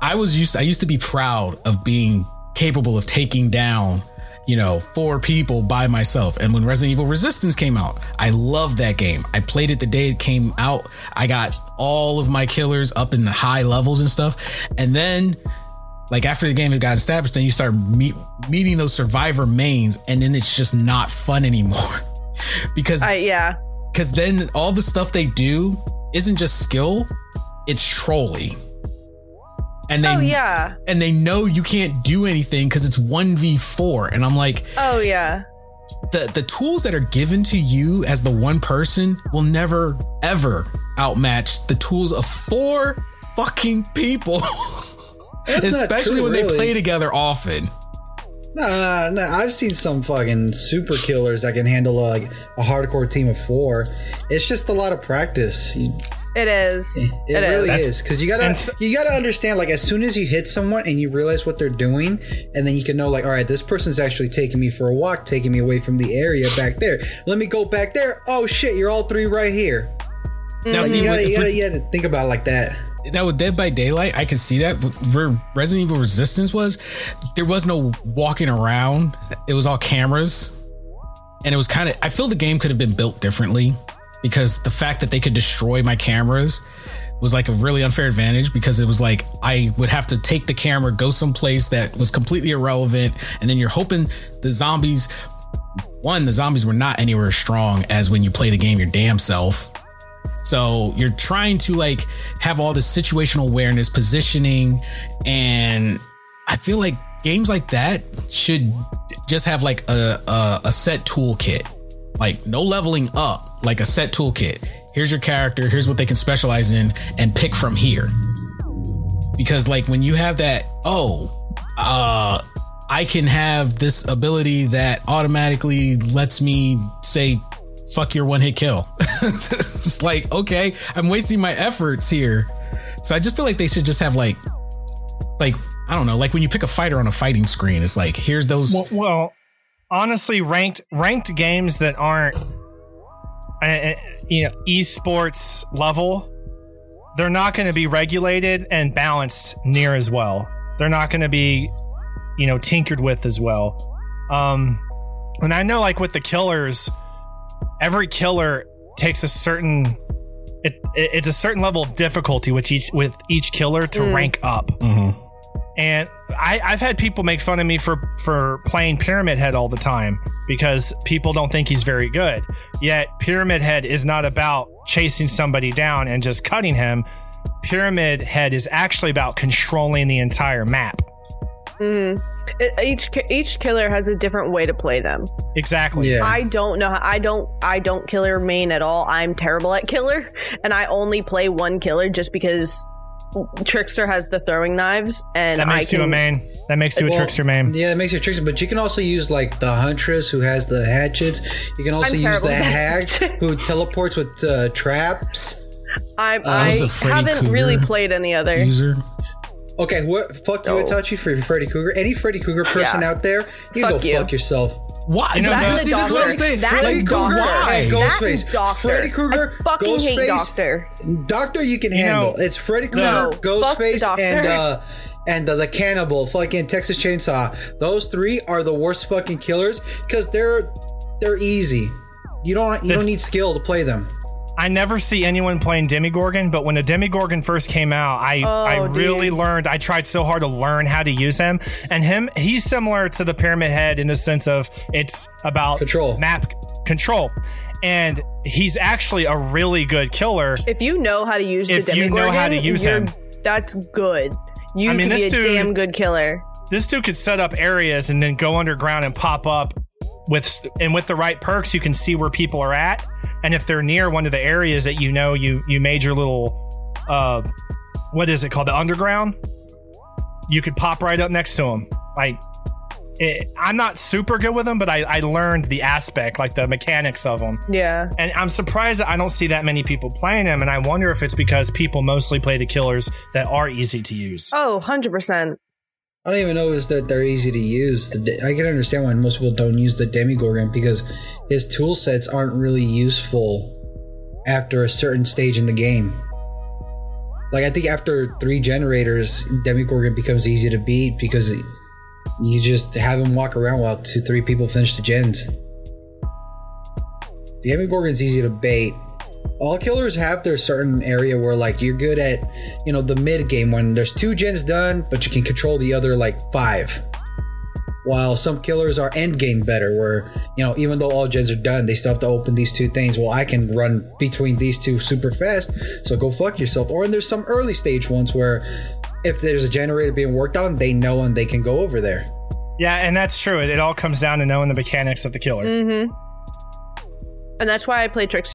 I was used. I used to be proud of being capable of taking down, you know, four people by myself. And when Resident Evil Resistance came out, I loved that game. I played it the day it came out. I got all of my killers up in the high levels and stuff. And then, like after the game had got established, then you start meet, meeting those survivor mains, and then it's just not fun anymore. because I, yeah because then all the stuff they do isn't just skill, it's trolly. And they oh yeah and they know you can't do anything because it's 1v4. And I'm like, oh yeah the the tools that are given to you as the one person will never ever outmatch the tools of four fucking people. Especially true, when they play together often. No, no, no. I've seen some fucking super killers that can handle like a hardcore team of four. It's just a lot of practice. You- it is It, It really is. is because you gotta and you gotta understand like as soon as you hit someone and you realize what they're doing, and then you can know like all right, this person's actually taking me for a walk, taking me away from the area back there. Let me go back there. Oh shit, you're all three right here. Now, Like, see, you, gotta, with- you, gotta, you gotta think about it like that. now with Dead by Daylight, I can see that. Where Resident Evil Resistance was, there was no walking around. It was all cameras, and it was kind of. I feel the game could have been built differently because the fact that they could destroy my cameras was like a really unfair advantage because it was like I would have to take the camera, go someplace that was completely irrelevant, and then you're hoping the zombies. One, the zombies were not anywhere as strong as when you play the game your damn self. So you're trying to like have all this situational awareness, positioning, and I feel like games like that should just have like a a, a set toolkit, like no leveling up, like a set toolkit. Here's your character. Here's what they can specialize in, and pick from here. Because like when you have that, oh, uh, I can have this ability that automatically lets me say fuck your one hit kill. it's like, okay, I'm wasting my efforts here. So I just feel like they should just have like, like, I don't know, like when you pick a fighter on a fighting screen, it's like, here's those. Well, well honestly, ranked ranked games that aren't, uh, you know, esports level, they're not going to be regulated and balanced near as well. They're not going to be, you know, tinkered with as well. Um, and I know, like with the killers, every killer takes a certain it, it, it's a certain level of difficulty with each with each killer to Mm. rank up. Mhm. And I, I've had people make fun of me for for playing Pyramid Head all the time because people don't think he's very good. Yet Pyramid Head is not about chasing somebody down and just cutting him. Pyramid Head is actually about controlling the entire map. hmm each each killer has a different way to play them. Exactly. Yeah. I don't know. How, I don't. I don't killer main at all. I'm terrible at killer, and I only play one killer just because Trickster has the throwing knives, and That makes I can, you a main. That makes you a Well, trickster main. Yeah, it makes you a trickster, but you can also use like the huntress who has the hatchets. You can also I'm use the hag who teleports with uh, traps. I, I was I a Freddy haven't Krueger really played any other. User. Okay, what? Fuck you, No. Itachi, for Freddy Krueger. Any Freddy Krueger person Yeah. out there, you Fuck go you. fuck yourself. Why? You know, That's- see, this is what I'm saying. That's Freddy the Krueger and Ghostface. Freddy Krueger, fucking hate Ghostface. Doctor. Doctor, you can You handle. know- it's Freddy Krueger, the Ghostface, and uh, and uh, the cannibal, fucking Texas Chainsaw. Those three are the worst fucking killers because they're they're easy. You don't you That's- don't need skill to play them. I never see anyone playing Demigorgon, but when the Demigorgon first came out, I Oh, I really dude. learned. I tried so hard to learn how to use him, and him he's similar to the Pyramid Head in the sense of it's about Control. map control, and he's actually a really good killer. If you know how to use If the you know how to use him. that's good. You I mean, could be a dude- damn good killer. This dude could set up areas and then go underground and pop up with and with the right perks, you can see where people are at, and if they're near one of the areas that you know you you made your little uh what is it called? The underground? You could pop right up next to them like it, i'm not super good with them but I, I learned the aspect like the mechanics of them Yeah. and i'm surprised that i don't see that many people playing them and i wonder if it's because people mostly play the killers that are easy to use. Oh, 100%. I don't even know is that they're easy to use. I can understand why most people don't use the Demigorgon because his tool sets aren't really useful after a certain stage in the game. Like I think after three generators, Demigorgon becomes easy to beat because you just have him walk around while two, three people finish the gens. The Demigorgon's easy to bait. All killers have their certain area where like you're good at, you know, the mid game when there's two gens done, but you can control the other like five. While some killers are end game better, where you know even though all gens are done, they still have to open these two things. Well, I can run between these two super fast, so go fuck yourself. Or and there's some early stage ones where if there's a generator being worked on, they know and they can go over there. yeah and that's true it, it all comes down to knowing the mechanics of the killer Mm-hmm. And that's why I play Trickster.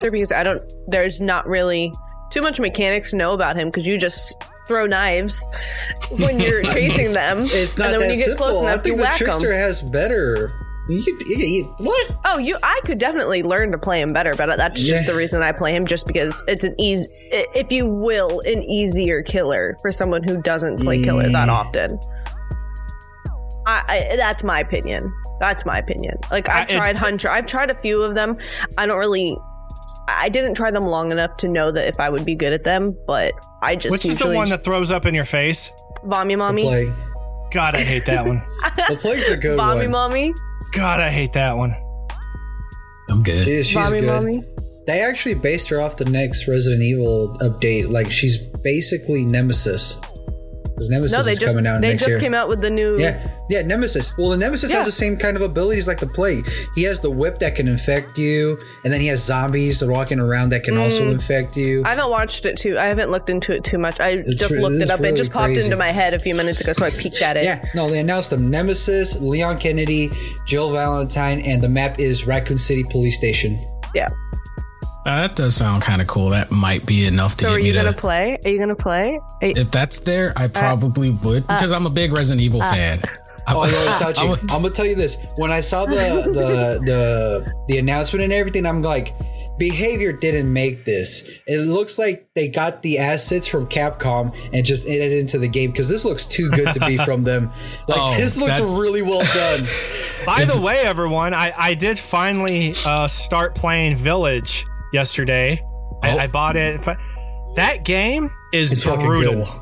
because I don't. There's not really too much mechanics to know about him because you just throw knives when you're chasing them. It's not and then that when you get simple. close I enough, you think the whack trickster them. has better. You could, you, you, what? Oh, you! I could definitely learn to play him better, but that's just the reason I play him, just because it's an easy, if you will, an easier killer for someone who doesn't play killer that often. I, I that's my opinion. That's my opinion. Like I- I've it- tried Hunter. I've tried a few of them. I don't really. I didn't try them long enough to know that if I would be good at them, but I just Which is the one that throws up in your face? Vommy The Mommy. plague. God, I hate that one. The plague's a good Vommy one. Mommy. God, I hate that one. I'm good. She- she's Vommy good. Mommy. They actually based her off the next Resident Evil update. Like she's basically Nemesis. Because Nemesis No, they is just coming out they next just year. came out with the new. Yeah, yeah, Nemesis. Well, the Nemesis Yeah. has the same kind of abilities like the plague. He has the whip that can infect you, and then he has zombies walking around that can Mm. also infect you. I haven't watched it too. I haven't looked into it too much. I just re- looked it up. really it just popped crazy. into my head a few minutes ago, so I peeked at it. yeah, no, they announced the Nemesis, Leon Kennedy, Jill Valentine, and the map is Raccoon City Police Station. Yeah. Uh, that does sound kind of cool. That might be enough to So get are me you to. gonna play? Are you gonna play? You- if that's there, I probably would because I'm a big Resident Evil fan. Oh, I'm- yo, Itachi, I'm a- I'm gonna tell you this. When I saw the the the the announcement and everything, I'm like, behavior didn't make this. It looks like they got the assets from Capcom and just added into the game because this looks too good to be from them. Like Oh, this looks that- really well done. By the way, everyone, I, I did finally uh, start playing Village yesterday. I, Oh. I bought it. But that game is It's fucking brutal. good.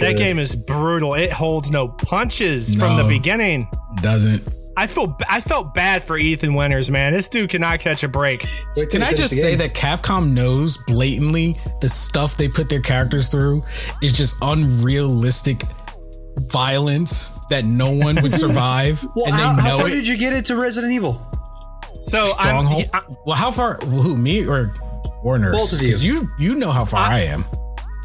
That game is brutal. It holds no punches from the beginning. doesn't. I feel I felt bad for Ethan Winters, man. This dude cannot catch a break. Can I just say that Capcom knows blatantly the stuff they put their characters through is just unrealistic violence that no one would survive, Well, and they how, how know far it. did you get it to Resident Evil? So Stronghold. I'm, I, well, how far? Who me or Warner? Both of you. You you know how far I, am.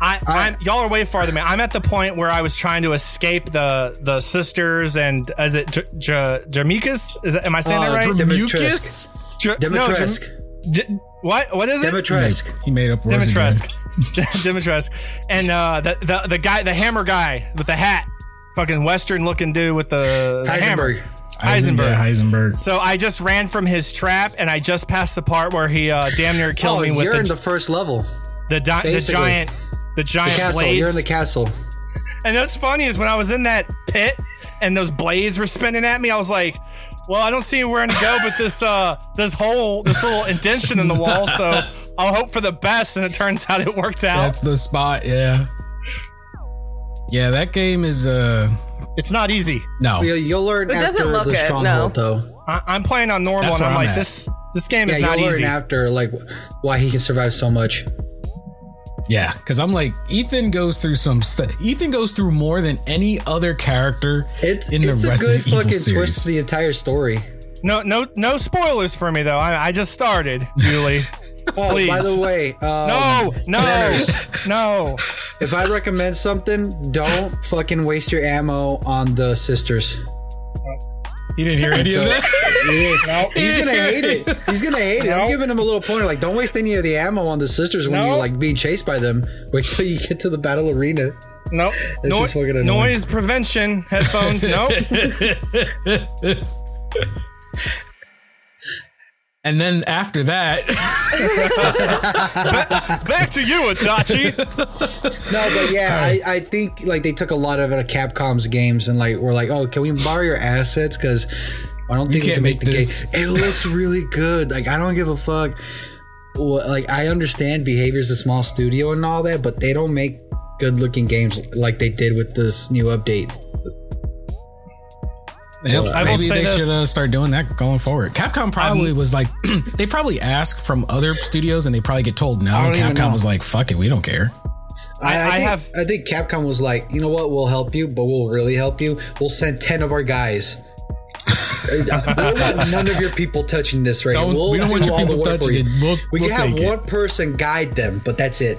I, I'm, y'all are way farther than me. I'm at the point where I was trying to escape the the sisters and is it J- J- Jamaikas? Is it, am I saying Uh, that right? Dr- Mucus? J- no, Dimitrescu. J- what? What is it? Dimitrescu. He made up words. again. Dimitrescu. Dimitrescu. And uh, the, the the guy, the hammer guy with the hat, fucking Western looking dude with the, the hammer. Heisenberg. Heisenberg. Yeah, Heisenberg. So I just ran from his trap, and I just passed the part where he uh, damn near killed Oh, me with you're the in the first level. the, di- the giant the The giant castle. blades. You're in the castle. And what's funny is when I was in that pit and those blades were spinning at me, I was like, "Well, I don't see where to go, but this uh this hole, this little indention in the wall. So I'll hope for the best." And it turns out it worked out. That's the spot. Yeah. Yeah, that game is uh it's not easy. no. You'll, you'll learn It doesn't after look the it, stronghold, no. though. I- I'm playing on normal, That's and I'm I'm like, at. this this game Yeah, is not you'll learn easy. after like why he can survive so much. Yeah, because I'm like Ethan goes through some stuff. Ethan goes through more than any other character It's in the it's a good Evil fucking series. twist to the entire story. No, no, no spoilers for me though. I, I just started, Julie. Oh, Please. by the way, um, no, no, no. if I recommend something, don't fucking waste your ammo on the sisters. You didn't hear any of that? He's gonna hate it. He's gonna hate it. I'm giving him a little pointer, like don't waste any of the ammo on the sisters when No. you're like being chased by them. Wait till you get to the battle arena. Nope. No, just fucking annoying. noise prevention headphones. Nope. And then after that, Back to you, Itachi. No, but yeah, I, I think like they took a lot of it of Capcom's games and like we're like, oh, can we borrow your assets? Because I don't think we can't can make, make the this. game. It looks really good. Like I don't give a fuck. Well, like I understand behavior's a small studio and all that, but they don't make good looking games like they did with this new update. Yep, I maybe they this. should uh, start doing that going forward. Capcom probably was like, they probably ask from other studios and they probably get told no. I don't even Capcom was like, fuck it, we don't care. I- I think, have- I think Capcom was like, you know what? We'll help you, but we'll really help you. We'll send ten of our guys. I don't want none of your people touching this right. We'll we don't do want your all the people work touching you. it. We'll- we we'll can have take it. one person guide them, but that's it.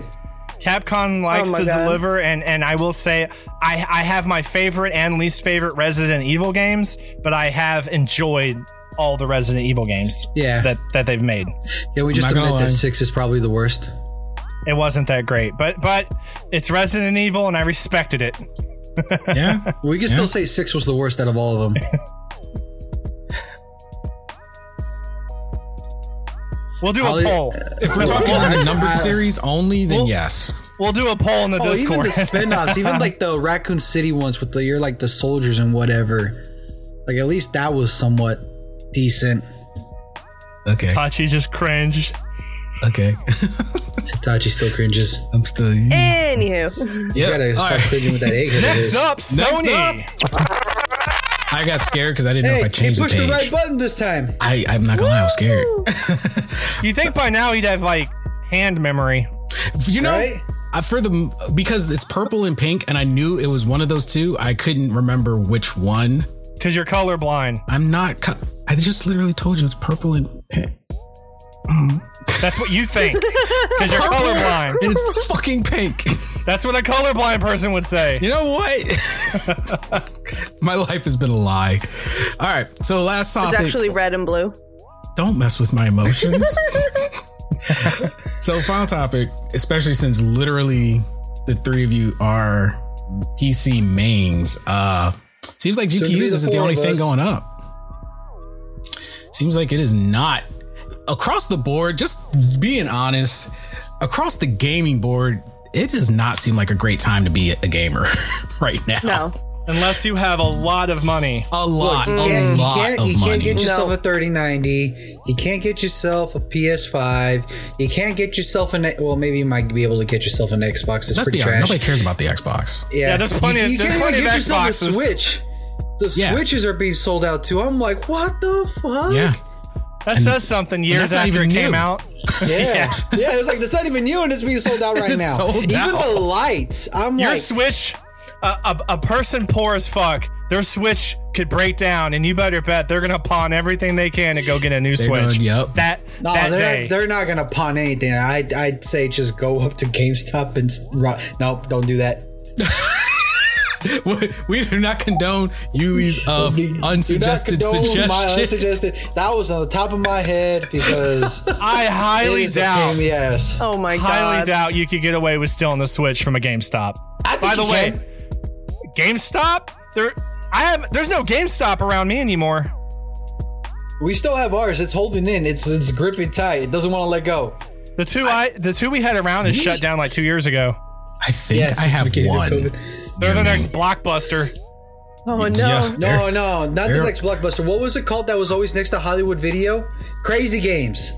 Capcom oh likes Oh to God. deliver, and and I will say I I have my favorite and least favorite Resident Evil games, but I have enjoyed all the Resident Evil games Yeah. that that they've made. Yeah, we just admit that six is probably the worst. it wasn't that great. But but it's Resident Evil, and I respected it. Yeah. We can still say six was the worst out of all of them. We'll do a I'll- poll. If we're talking Well, the numbered series only, then Well- yes. We'll do a poll in the Oh, even Discord. the spin-offs, even like the Raccoon City ones with the you're like the soldiers and whatever. Like at least that was somewhat decent. Okay. Tachi just cringed. Okay. Itachi still cringes. I'm still. Anywho, You gotta All stop right. cringing with that egghead. Next his. up, Sony. I got scared because I didn't know if I changed the page. pushed the, right button this time. I, I'm not gonna lie, I was scared. You think by now he'd have like hand memory? You know, Right? I, for the because it's purple and pink, and I knew it was one of those two. I couldn't remember which one. Because you're colorblind. I'm not. co- I just literally told you it's purple and pink, That's what you think. Because you're colorblind. and it's fucking pink. That's what a colorblind person would say. You know what? My life has been a lie. All right, so last it's topic. actually red and blue. don't mess with my emotions. so, final topic, especially since literally the three of you are PC mains. Uh, seems like Soon to be GPUs the isn't the only thing going up. Seems like it is not across the board. Just being honest, across the gaming board, it does not seem like a great time to be a gamer right now. No. Unless you have a lot of money. A lot, You a can't, you lot can't, of you can't money. get yourself No. a 3090. You can't get yourself a PS5. You can't get yourself an. Well, maybe you might be able to get yourself an Xbox. It's Let's pretty be honest, trash. nobody cares about the Xbox. Yeah, there's plenty You, of- you there's can't plenty even of get yourself a Switch. The Yeah. Switches are being sold out too. I'm like, what the fuck? Yeah. That says something years that's not after it even came out. Yeah. yeah, It's like that's not even new, and it's being sold out right now. sold even out. the lights. I'm Your like, Switch, a, a, a person poor as fuck, their Switch could break down, and you better bet they're gonna pawn everything they can to go get a new They're Switch. gonna- yep. That no, that they're day. they're not gonna pawn anything. I I'd say just go up to GameStop and s- nope, don't do that. we do not condone Yuli's uh, of unsuggested condone suggestion. unsuggested. That was on the top of my head because I highly is a pain in doubt, the ass. Oh my highly god. doubt you could get away with stealing the Switch from a GameStop. I think By the way, can. GameStop, there, I have, there's no GameStop around me anymore. we still have ours. It's holding in. It's it's gripping tight. It doesn't want to let go. The two I, the two we had around is shut down like two years ago. I think Yes, I have beginning of one. COVID. They're the next blockbuster. Oh no. Yeah. No, no, not the next blockbuster. What was it called? That was always next to Hollywood Video. Crazy Games.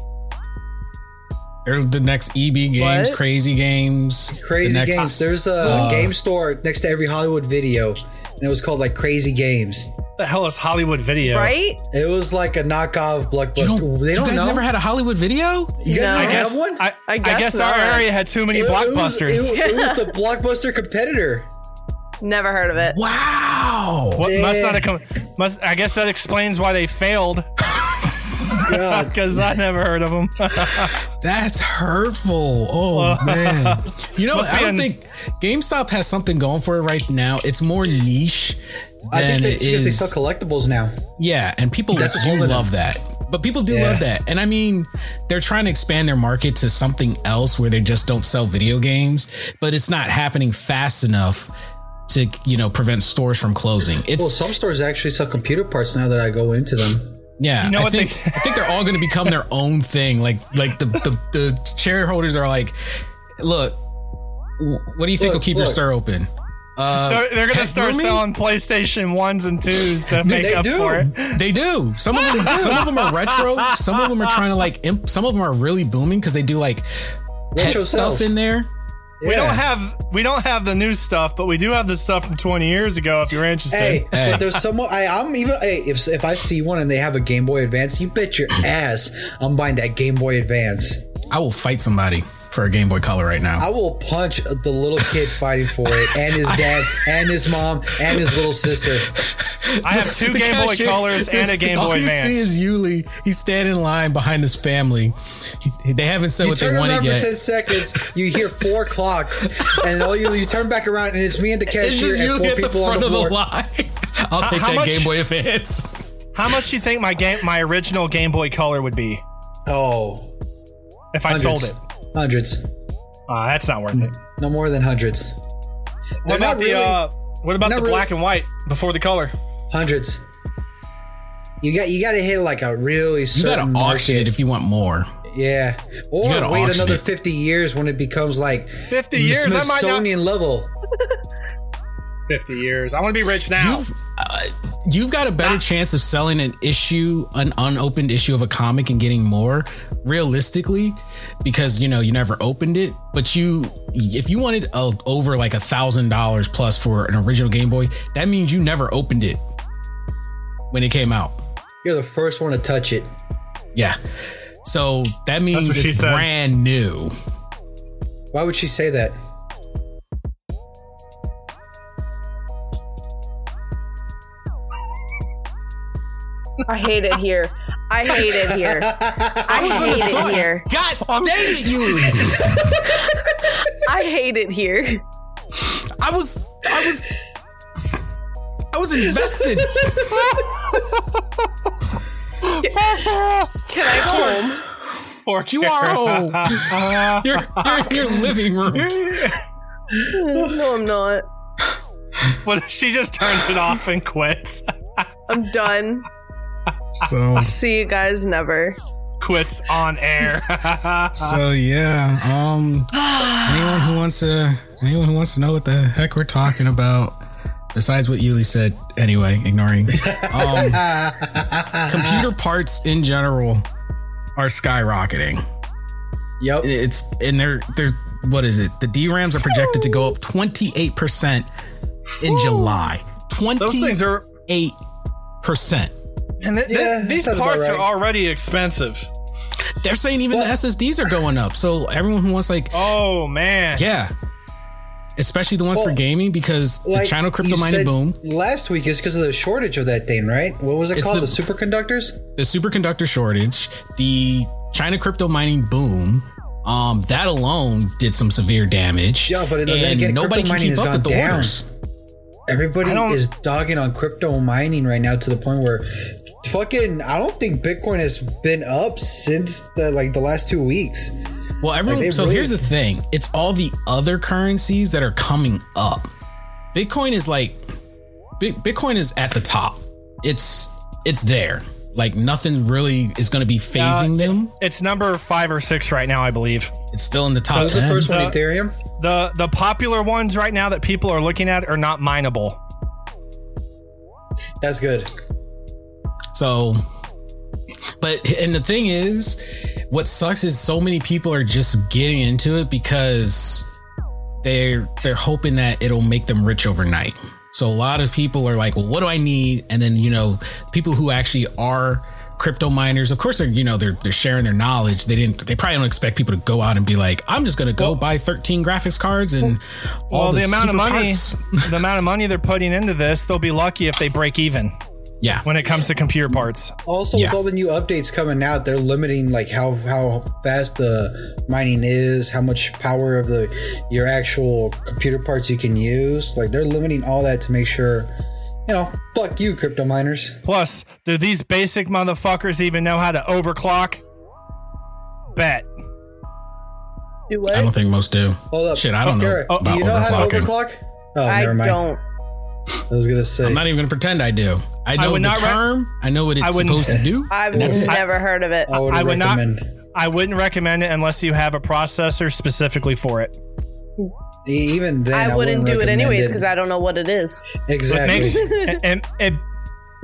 They're the next EB games, What? crazy games, Crazy the next- Games. There's a uh, game store next to every Hollywood Video, and it was called like Crazy Games. The hell is Hollywood Video? Right? It was like a knockoff You, blockbuster. don't, they you don't guys know. never had a Hollywood video? you guys No. don't I have guess one. I, I I guess, guess our not. area had too many It- it was- blockbusters. It, it was the blockbuster competitor. Never heard of it. Wow. What must not have come? Must I guess that explains why they failed because I never heard of them. That's hurtful. Oh man. You know, Must I don't an- think GameStop has something going for it right now. It's more niche I think that's it because they sell collectibles now. Yeah, and people That's do holding love that. But people do Yeah. love that. And I mean, they're trying to expand their market to something else where they just don't sell video games, but it's not happening fast enough to, you know, prevent stores from closing. It's Well, some stores actually sell computer parts now that I go into them. yeah, You know I think they- I think they're all going to become their own thing. Like like the the, the shareholders are like, "Look, what do you think Look, will keep your store open?" Uh, they're they're gonna start grooming? selling PlayStation ones and twos to make up do. for it. They do. Some of them, some of them are retro. Some of them are trying to like. Imp, some of them are really booming because they do like pet Retro stuff sales. in there. We don't have we don't have the new stuff, but we do have the stuff from 20 years ago. If you're interested, Hey, Hey. but there's someone. I, I'm even. Hey, if if I see one and they have a Game Boy Advance, you bet your ass I'm buying that Game Boy Advance. I will fight somebody for a Game Boy Color right now. I will punch the little kid fighting for it, and his dad, and his mom, and his little sister. I have two Game Boy cashier- Colors and a Game all Boy Advance. All you see is Yuli. He's standing in line behind his family. He- they haven't said You what they turn around for yet. ten seconds, you hear four clocks, and all you you turn back around, and it's me and the It's cashier just and four Yuli at the people on the of the line. I'll take how that much- Game Boy Advance. How much do you think my game my original Game Boy Color would be Oh, if I hundreds. sold it? Hundreds. Uh, that's not worth it. No more than hundreds. What They're about not the really- uh, what about the not really- black and white before the color? hundreds? You got you got to hit like a really You gotta auction it if you want more. Yeah, or gotta wait auction another it. fifty years when it becomes like 50 years, I might not- Smithsonian level. 50 years. I want to be rich now. You've, uh, you've got a better chance of selling an issue, an unopened issue of a comic, and getting more realistically, because you know you never opened it. But you, if you wanted uh, over like a thousand dollars plus for an original Game Boy, that means you never opened it when it came out. You're the first one to touch it. Yeah. So that means what she it's brand new. Why would she say that? I hate it here. I hate it here. I hate it here. God dang it, you! I hate it here. I was, I was, I was invested. Can I go home? Poor You are home. you're, you're in your living room. No, I'm not. But she just turns it off and quits. I'm done. So, See you guys never. quits on air. so yeah. Um, anyone who wants to, anyone who wants to know what the heck we're talking about, besides what Yuli said, anyway, ignoring. Um, computer parts in general are skyrocketing. Yep. It's and they're there's what is it? The DRAMs are projected to go up 28 percent in July. Those things are 28 percent. And th- th- Yeah, these sounds about parts are already expensive. They're saying even the SSDs are going up. So everyone who wants like Oh man. yeah, especially the ones for gaming because the Like China crypto mining boom, Last week is because of the shortage of that thing, right? What was it It's called? the- The, superconductors? the superconductor shortage, the China crypto mining boom. Um, that alone did some severe damage. Yeah, but then and again, nobody can mining keep has up with the down. orders. Everybody is dogging on crypto mining right now to the point where fucking I don't think Bitcoin has been up since the like the last two weeks. Well, everyone. they so really- here's the thing: it's all the other currencies that are coming up. Bitcoin is like, Bitcoin is at the top. It's it's there. Like nothing really is going to be phasing Uh, them. It's number five or six right now, I believe. It's still in the top What was the first one? Uh, Ethereum. The the popular ones right now that people are looking at are not mineable. That's good. So, but and the thing is, what sucks is so many people are just getting into it because they're they're hoping that it'll make them rich overnight. So a lot of people are like, well, what do I need? And then you know, people who actually are crypto miners, of course, they're you know they're they're sharing their knowledge. They didn't. They probably don't expect people to go out and be like, I'm just gonna go buy 13 graphics cards and all Well, the, amount of money, the amount of money they're putting into this, they'll be lucky if they break even yeah. when it comes to computer parts. Also, Yeah. with all the new updates coming out, they're limiting like how how fast the mining is, how much power of the your actual computer parts you can use. Like they're limiting all that to make sure, you know, fuck you, crypto miners. Plus, do these basic motherfuckers even know how to overclock? Bet. Do what? I don't think most do. Hold up, Shit, I don't know Garrett, uh, about do you know how to overclock? Oh, I never mind. don't. I was gonna say. I'm not even gonna pretend I do. I know would the not re- term. I know what I it's wouldn't- supposed to do. I've That's it. never heard of it. I would I would not- recommend. I wouldn't recommend it unless you have a processor specifically for it. Even then, I wouldn't do it anyways because I don't know what it is. It exactly. makes it, it, it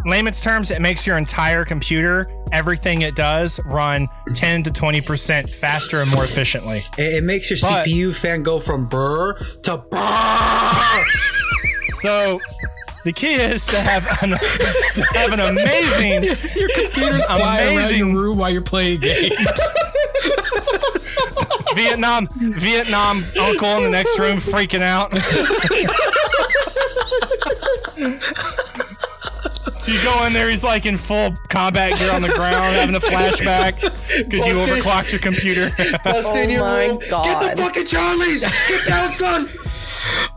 layman's terms, it makes your entire computer, everything it does, run 10 to 20% faster and more efficiently. it, it makes your But- CPU fan go from brr to brr. So the key is to have an, to have an amazing, Your computers fly around Amazing. your room while you're playing games. Vietnam Vietnam uncle in the next room freaking out. you go in there, he's like in full combat gear on the ground, having a flashback because you overclocked your computer. Bust in Oh your my room. God. Get the fucking Charlies. Get down, son.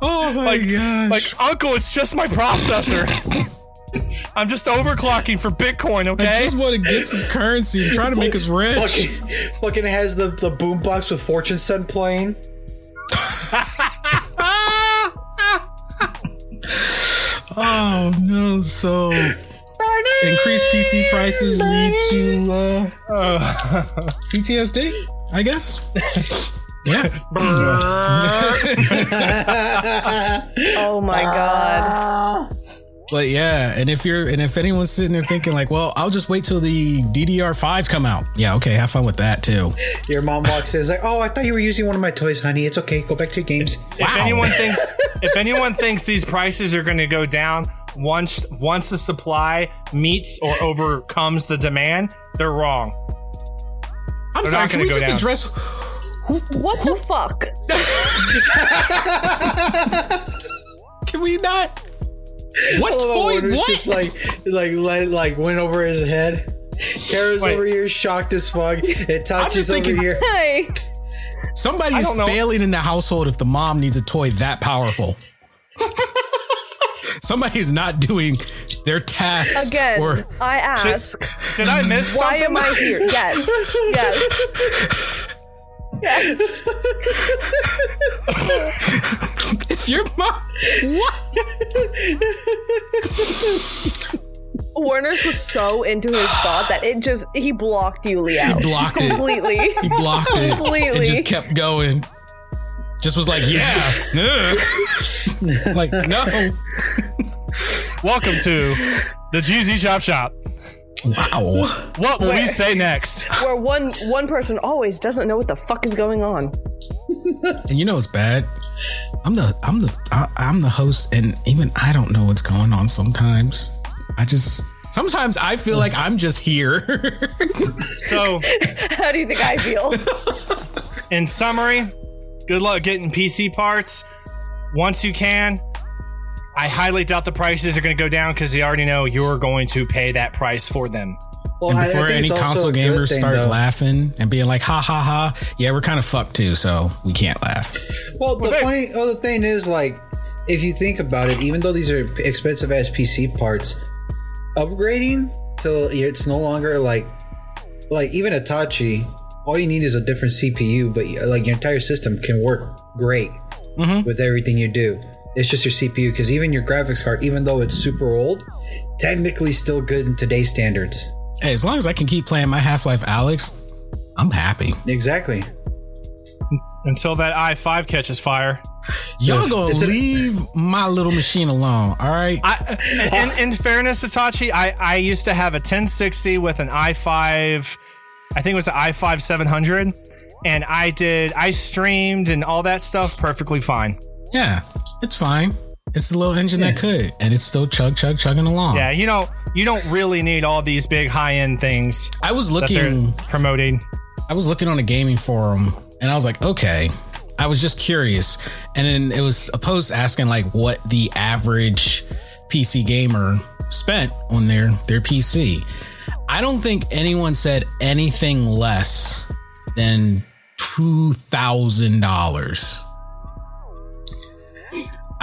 Oh my gosh! like, uncle, it's just my processor. I'm just overclocking for Bitcoin, okay? I okay? just want to get some currency and try to make us rich. Fucking, fucking has the the boombox with Fortunate Son playing. oh no! So increased PC prices lead to uh, PTSD, I guess. yeah. Oh my god. Ah. But yeah, and if you're and if anyone's sitting there thinking like, well, I'll just wait till the DDR5 come out. Yeah, okay, have fun with that too. Your mom walks in, is like, "Oh, I thought you were using one of my toys, honey. It's okay. Go back to your games." If anyone thinks if anyone thinks these prices are going to go down once once the supply meets or overcomes the demand, they're wrong. I'm They're sorry, not can we go just down. address What the fuck? can we not? What I toy? What? just like, like, like, like went over his head. Kara's Wait. over here, shocked as fuck. Itachi's just over thinking- here. Hey. Somebody I is don't know. failing in the household if the mom needs a toy that powerful. Somebody is not doing their tasks Again, or I ask, Did I miss why something? am I here? Yes. Yes. Yes. if your mom what? Warner's was so into his thought that it just he blocked you, Leo. He blocked it. completely. He blocked it. Completely. It just kept going. Just was like, yeah. Like, no. Welcome to the GZ Chop Shop. Wow. What will we say next? Where one one person always doesn't know what the fuck is going on. And you know it's bad. I'm the I'm the I, I'm the host, and even I don't know what's going on sometimes. I just sometimes I feel like I'm just here. So, How do you think I feel? in summary, good luck getting PC parts once you can. I highly doubt the prices are going to go down because they already know you're going to pay that price for them. Well, and I- I before any console gamers thing, start though. laughing and being like, ha ha ha, yeah, we're kind of fucked too, so we can't laugh. Well, the Well, funny other thing is, like, if you think about it, even though these are expensive ass PC parts, upgrading till it's no longer like, like even Itachi, all you need is a different CPU, but like your entire system can work great mm-hmm. with everything you do. It's just your CPU because even your graphics card, even though it's super old, technically still good in today's standards. Hey, as long as I can keep playing my Half-Life: Alyx, I'm happy. Exactly. Until that i5 catches fire. Y'all gonna It's a- leave my little machine alone, all right? I, in, in fairness, Itachi, I, I used to have a 1060 with an i5, I think it was an i5 700, and I did, I streamed and all that stuff perfectly fine. Yeah, it's fine. It's the little engine that could, and it's still chug chug chugging along. Yeah, you know, you don't really need all these big high end things I was looking. promoting. I was looking on a gaming forum and I was like, okay. I was just curious. And then it was a post asking like what the average PC gamer spent on their their PC. I don't think anyone said anything less than two thousand dollars.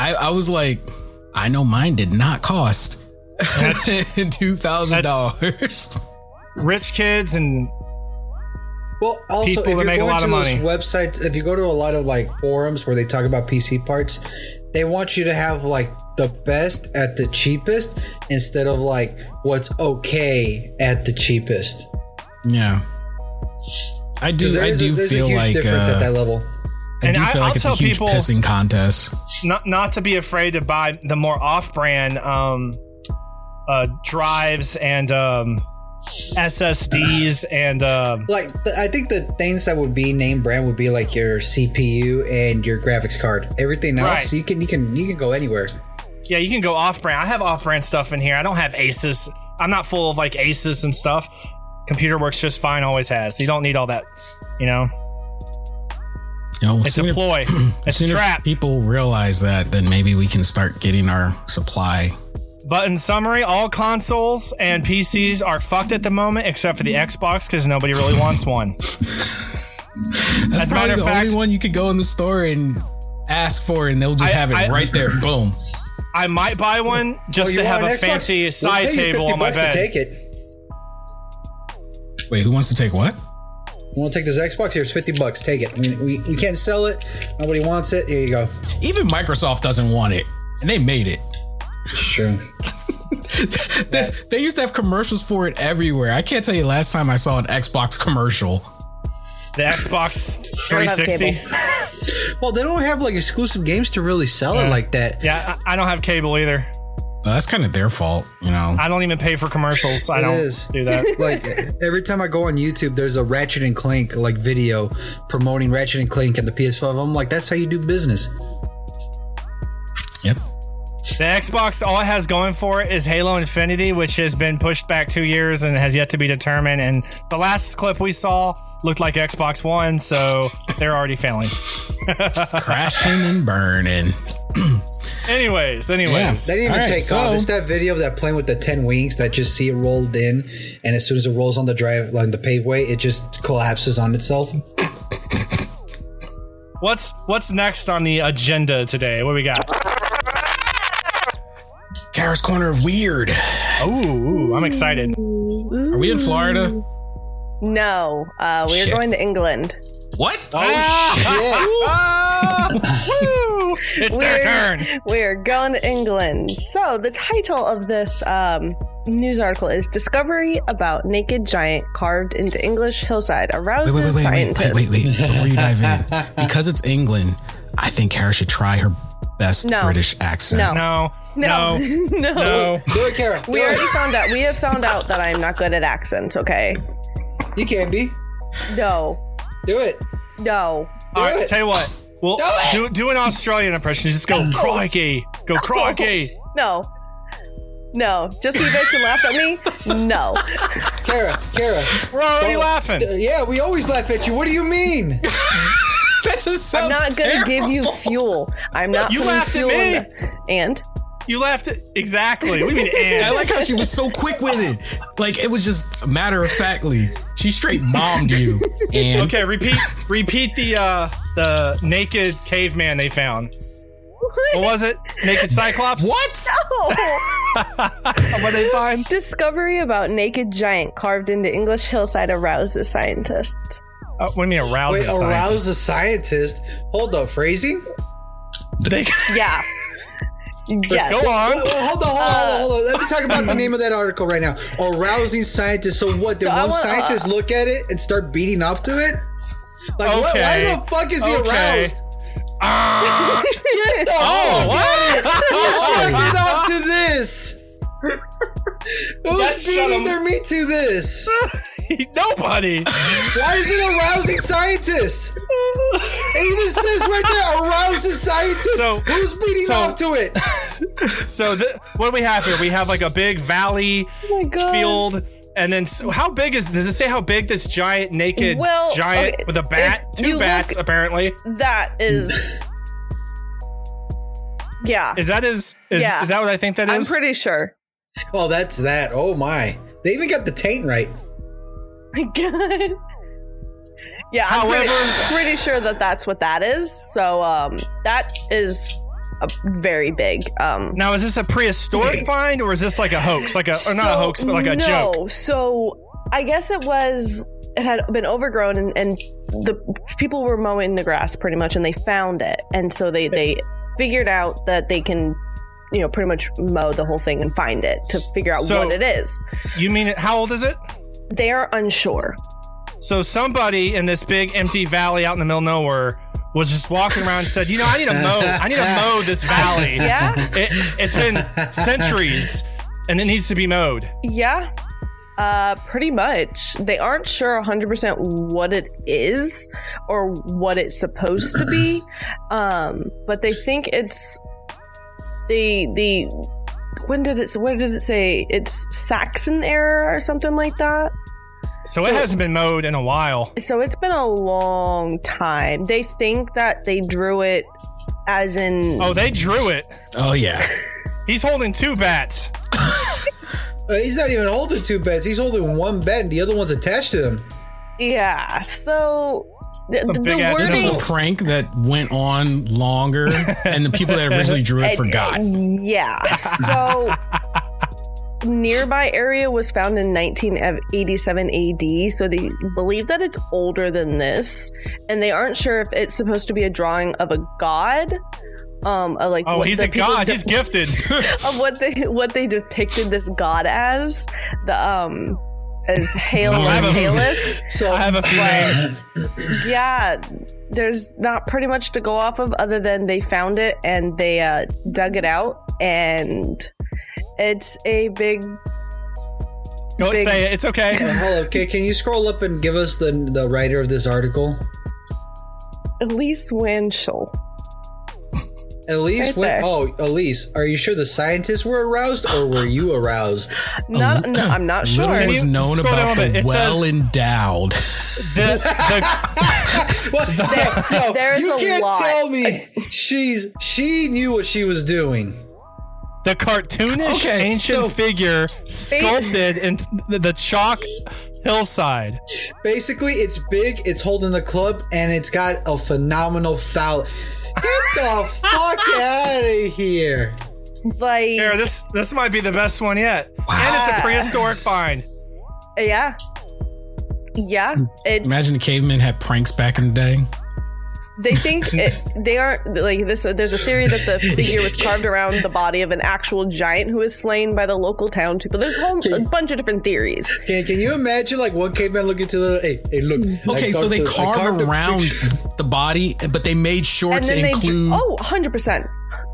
I I was like, I know mine did not cost two thousand dollars. Rich kids and Well, also, People if you're make a going lot to of those money. websites, if you go to a lot of like forums where they talk about PC parts, they want you to have like the best at the cheapest instead of like what's okay at the cheapest. Yeah. I do. I is a- do there's feel a huge like difference uh, at that level. I And do I- feel I'll like it's a tell huge people- pissing contest. Not not to be afraid to buy the more off brand um, uh, drives and um, SSDs and um, Like th- I think the things that would be name brand would be like your CPU and your graphics card. Everything else Right. you can you can you can go anywhere. yeah, you can go off brand. I have off brand stuff in here. I don't have Asus. I'm not full of like Asus and stuff. Computer works just fine. Always has. So you don't need all that. You know, You know, it's a sooner- ploy. It's a trap. People realize that, then maybe we can start getting our supply. But in summary, all consoles and PCs are fucked at the moment, except for the Xbox, because nobody really wants one. That's As a probably matter the of fact- only one you could go in the store and ask for, and they'll just I- have it I- right there. Boom. I might buy one just Oh, to have a Xbox? fancy We'll side pay you table 50 on my bucks bed. To take it. Wait, who wants to take what? Want to take this Xbox? Here's fifty bucks. Take it. I mean, we, we can't sell it. Nobody wants it. Here you go. Even Microsoft doesn't want it, and they made it. Sure. They, they used to have commercials for it everywhere. I can't tell you last time I saw an Xbox commercial. The Xbox 360. Well, they don't have like exclusive games to really sell it like that. Yeah, I I don't have cable either. That's kind of their fault, you know. I don't even pay for commercials. I It don't is. do that. like every time I go on YouTube, there's a Ratchet and Clank like video promoting Ratchet and Clank and the PS5. I'm like, that's how you do business. Yep. The Xbox, all it has going for it is Halo Infinity, which has been pushed back two years and has yet to be determined. And the last clip we saw looked like Xbox One, so they're already failing. Crashing and burning. Anyways, anyways. They didn't even All right, take so- off. It's that video of that plane with the ten wings that just see it rolled in, and as soon as it rolls on the drive, on the paveway, it just collapses on itself. What's what's next on the agenda today? What we got? Kara's Corner of Weird. Ooh, ooh, I'm excited. Are we in Florida? No, uh, we're Shit. going to England. What? Ah, woo! It's their turn. We're going to England. So the title of this um, news article is "Discovery about naked giant carved into English hillside Wait, arouses wait, wait, wait, wait, scientists." wait, wait, wait. Before you dive in, because it's England, I think Kara should try her best No. British accent. No. No, No, no, no. no. Do it, Kara. We Do already found out. We have found out that I'm not good at accents. Okay. You can be. No. Do it. No. All right, tell you what. Well, Do do, do an Australian impression. Just go crikey. Go crikey. No. No. Just so you guys can laugh at me. No. Kara, Kara. We're already Don't- laughing. Uh, yeah, we always laugh at you. What do you mean? that just sounds I'm not gonna give you fuel. I'm not. You putting laughed at fuel in me. the- and You laughed at, exactly. What do you mean? And? I like how she was so quick with it. Like it was just matter of factly. She straight mommed you. And Okay, repeat repeat the uh the naked caveman they found. What was it? Naked Cyclops? what? What they find? discovery about naked giant carved into English hillside arouses scientists. Oh, what do you mean arouse Wait, a arouse scientist? the scientist. Hold up, phrasing. They, Yeah. Yes. go on. Wait, wait, hold on, hold on, hold on, hold on. Let me talk about the name of that article right now. Arousing scientists. So what? Did So one want- scientist look at it and start beating off to it? Like what? Why the fuck is he Okay. aroused? Ah! Get the oh, fuck what? Get off to this. Who's beating their meat to this? Nobody. Why is it arousing scientists? It even says right there, arousing scientists. So- Who's beating so- off to it? So th- what do we have here? We have like a big valley Oh field. And then, so how big is? Does it say how big this giant naked Well, giant okay, with a bat? Two bats, look- apparently. That is. Yeah. Is that is is, Yeah. is that what I think that is? I'm pretty sure. Oh, that's that. Oh my. They even got the taint right. My God. Yeah, I'm pretty, However- pretty sure that that's what that is. So, um, that is a very big. Um, Now, is this a prehistoric find or is this like a hoax? Like a or not a hoax, but like a no. joke? So I guess it was. It had been overgrown, and, and the people were mowing the grass pretty much, and they found it, and so they they figured out that they can, you know, pretty much mow the whole thing and find it to figure out So- what it is. You mean it? How old is it? They are unsure. So somebody in this big empty valley out in the middle of nowhere was just walking around and said, "You know, I need to mow. I need to mow this valley. Yeah, It, it's been centuries, and it needs to be mowed." yeah. Uh, pretty much. They aren't sure 100% what it is or what it's supposed to be. Um, but they think it's the the when did it what did it say? It's Saxon era or something like that. So it hasn't been mowed in a while. So it's been a long time. They think that they drew it as in Oh, they drew it. Oh yeah. He's holding two bats. Uh, he's not even holding two bats. He's holding one bat, and the other one's attached to him. yeah. So the, Some the big ass This wording was a prank that went on longer, and the people that originally drew it forgot. Yeah. So nearby area was found in 1987 AD, so they believe that it's older than this, and they aren't sure if it's supposed to be a drawing of a god. Um, of like Oh, he's a god. de- He's gifted. of what they what they depicted this god as the um as Hail I have or a- Helith. So I have a few names. Yeah, there's not pretty much to go off of other than they found it and they uh, dug it out and it's a big Don't Big- say it. It's okay. hold up. Can, can you scroll up and give us the the writer of this article? Elise Winchell. Elise, Right wait, there. oh, Elise, are you sure the scientists were aroused or were you aroused? Not, no, I'm not sure. Little Can was known about the It well says- endowed. The, the, What? No, no, there's you can't lot. tell me she's she knew what she was doing. the cartoonish Okay, ancient so- figure sculpted in the, the chalk hillside. Basically, it's big, it's holding the club, and it's got a phenomenal foul. Get the fuck out of here! like, Here, this this might be the best one yet, and it's a prehistoric find. yeah, yeah. It's, Imagine the cavemen had pranks back in the day. They think it, they aren't like this. There's a theory that the figure was carved around the body of an actual giant who was slain by the local town people. There's a whole a bunch of different theories. Can, can you imagine like one caveman looking to the hey hey look? Okay, so they the- I carve carved around picture. the body, but they made sure and to then they include. oh 100%